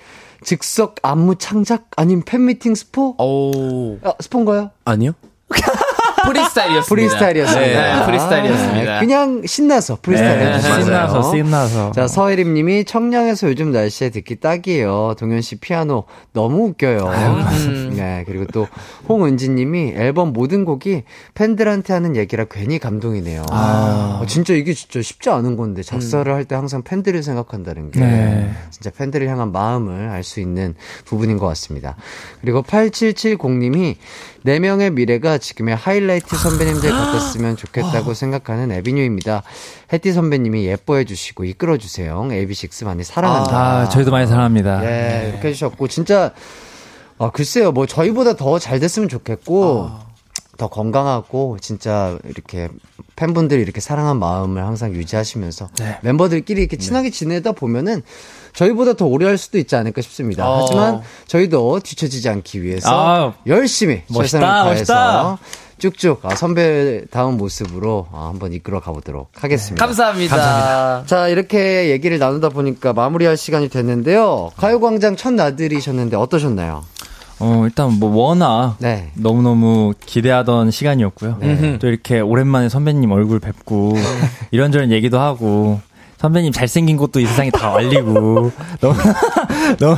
Speaker 1: 즉석 안무 창작 아님 팬미팅 스포?
Speaker 6: 오.
Speaker 1: 아, 스포인가요?
Speaker 6: 아니요? 프리스타일이었습니다.
Speaker 1: 프리스타일이었습니다.
Speaker 6: 네, 프리스타일이었습니다.
Speaker 1: 네, 그냥 신나서 프리스타일
Speaker 8: 네. 신나서, 신나서.
Speaker 1: 자, 서혜림님이 청량에서 요즘 날씨에 듣기 딱이에요. 동현 씨 피아노 너무 웃겨요.
Speaker 6: 음.
Speaker 1: 네, 그리고 또 홍은지님이 앨범 모든 곡이 팬들한테 하는 얘기라 괜히 감동이네요. 어, 진짜 이게 진짜 쉽지 않은 건데 작사를 할때 항상 팬들을 생각한다는 게
Speaker 8: 네.
Speaker 1: 진짜 팬들을 향한 마음을 알 수 있는 부분인 것 같습니다. 그리고 8770님이 네 명의 미래가 지금의 하이라이트 선배님들 같았으면 좋겠다고 생각하는 에비뉴입니다. 해띠 선배님이 예뻐해 주시고 이끌어 주세요. AB6 많이 사랑한다.
Speaker 8: 아, 저희도 많이 사랑합니다.
Speaker 1: 예, 이렇게 해주셨고 진짜 아 글쎄요, 뭐 저희보다 더 잘 됐으면 좋겠고 더 건강하고 진짜 이렇게 팬분들이 이렇게 사랑한 마음을 항상 유지하시면서 멤버들끼리 이렇게 친하게 지내다 보면은 저희보다 더 오래 할 수도 있지 않을까 싶습니다.
Speaker 6: 어.
Speaker 1: 하지만 저희도 뒤처지지 않기 위해서
Speaker 8: 아우,
Speaker 1: 열심히
Speaker 8: 멋있다,
Speaker 1: 최선을 다해서
Speaker 8: 멋있다.
Speaker 1: 쭉쭉 아, 선배다운 모습으로 아, 한번 이끌어 가보도록 하겠습니다.
Speaker 6: 감사합니다.
Speaker 1: 자, 이렇게 얘기를 나누다 보니까 마무리할 시간이 됐는데요. 가요광장 첫 나들이셨는데 어떠셨나요?
Speaker 8: 어, 일단 뭐 워낙
Speaker 1: 네.
Speaker 8: 너무너무 기대하던 시간이었고요. 또 이렇게 오랜만에 선배님 얼굴 뵙고 이런저런 얘기도 하고 선배님 잘생긴 것도 이 세상에 다 알리고 너무 너무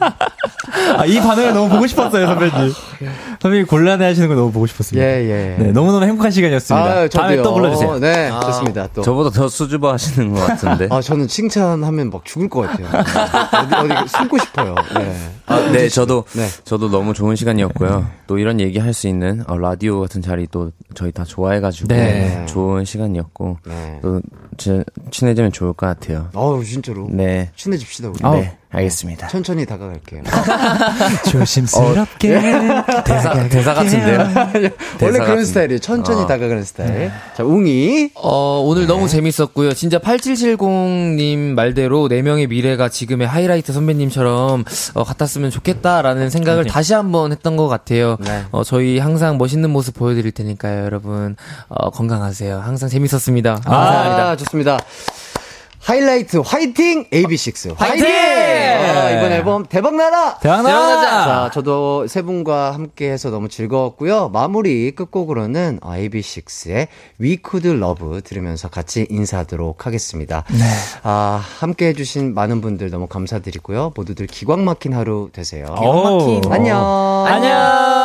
Speaker 8: 아, 이 반응을 너무 보고 싶었어요, 선배님. 선배님 곤란해 하시는 거 너무 보고 싶었습니다.
Speaker 1: 예, 예.
Speaker 8: 네, 너무너무 행복한 시간이었습니다.
Speaker 1: 아유,
Speaker 8: 다음에. 또 불러주세요.
Speaker 1: 네, 좋습니다. 또.
Speaker 7: 저보다 더 수줍어 하시는 것 같은데.
Speaker 1: 아, 저는 칭찬하면 막 죽을 것 같아요. 어디, 어디 숨고 싶어요. 네.
Speaker 7: 아, 네, 저도,
Speaker 1: 네.
Speaker 7: 저도 너무 좋은 시간이었고요. 또 이런 얘기 할 수 있는 어, 라디오 같은 자리 또 저희 다 좋아해가지고
Speaker 8: 네.
Speaker 7: 좋은 시간이었고
Speaker 1: 네.
Speaker 7: 또 제- 친해지면 좋을 것 같아요.
Speaker 1: 어우, 진짜로.
Speaker 7: 네.
Speaker 1: 친해집시다, 우리.
Speaker 7: 네, 알겠습니다.
Speaker 1: 천천히 다가갈게요.
Speaker 8: 조심스럽게
Speaker 7: 대사, 대사 같은데요?
Speaker 1: 원래 그런
Speaker 7: 같은데.
Speaker 1: 스타일이에요. 천천히
Speaker 7: 어.
Speaker 1: 다가가는 스타일. 자, 웅이.
Speaker 6: 어, 오늘 너무 재밌었고요. 진짜 8770님 말대로 4명의 미래가 지금의 하이라이트 선배님처럼 어, 같았으면 좋겠다라는 생각을 다시 한번 했던 것 같아요.
Speaker 1: 네.
Speaker 6: 어, 저희 항상 멋있는 모습 보여드릴 테니까요, 여러분. 어, 건강하세요. 항상 재밌었습니다. 감사합니다.
Speaker 1: 아, 좋습니다. 하이라이트 화이팅 AB6 화이팅!
Speaker 6: 화이팅!
Speaker 1: 아, 이번 앨범 대박나라!
Speaker 8: 대박나라!
Speaker 1: 자, 저도 세 분과 함께 해서 너무 즐거웠고요. 마무리 끝곡으로는 어, AB6IX의 We Could Love 들으면서 같이 인사하도록 하겠습니다. 아, 함께 해주신 많은 분들 너무 감사드리고요. 모두들 기광 막힌 하루 되세요.
Speaker 8: 오.
Speaker 1: 안녕!
Speaker 8: 안녕!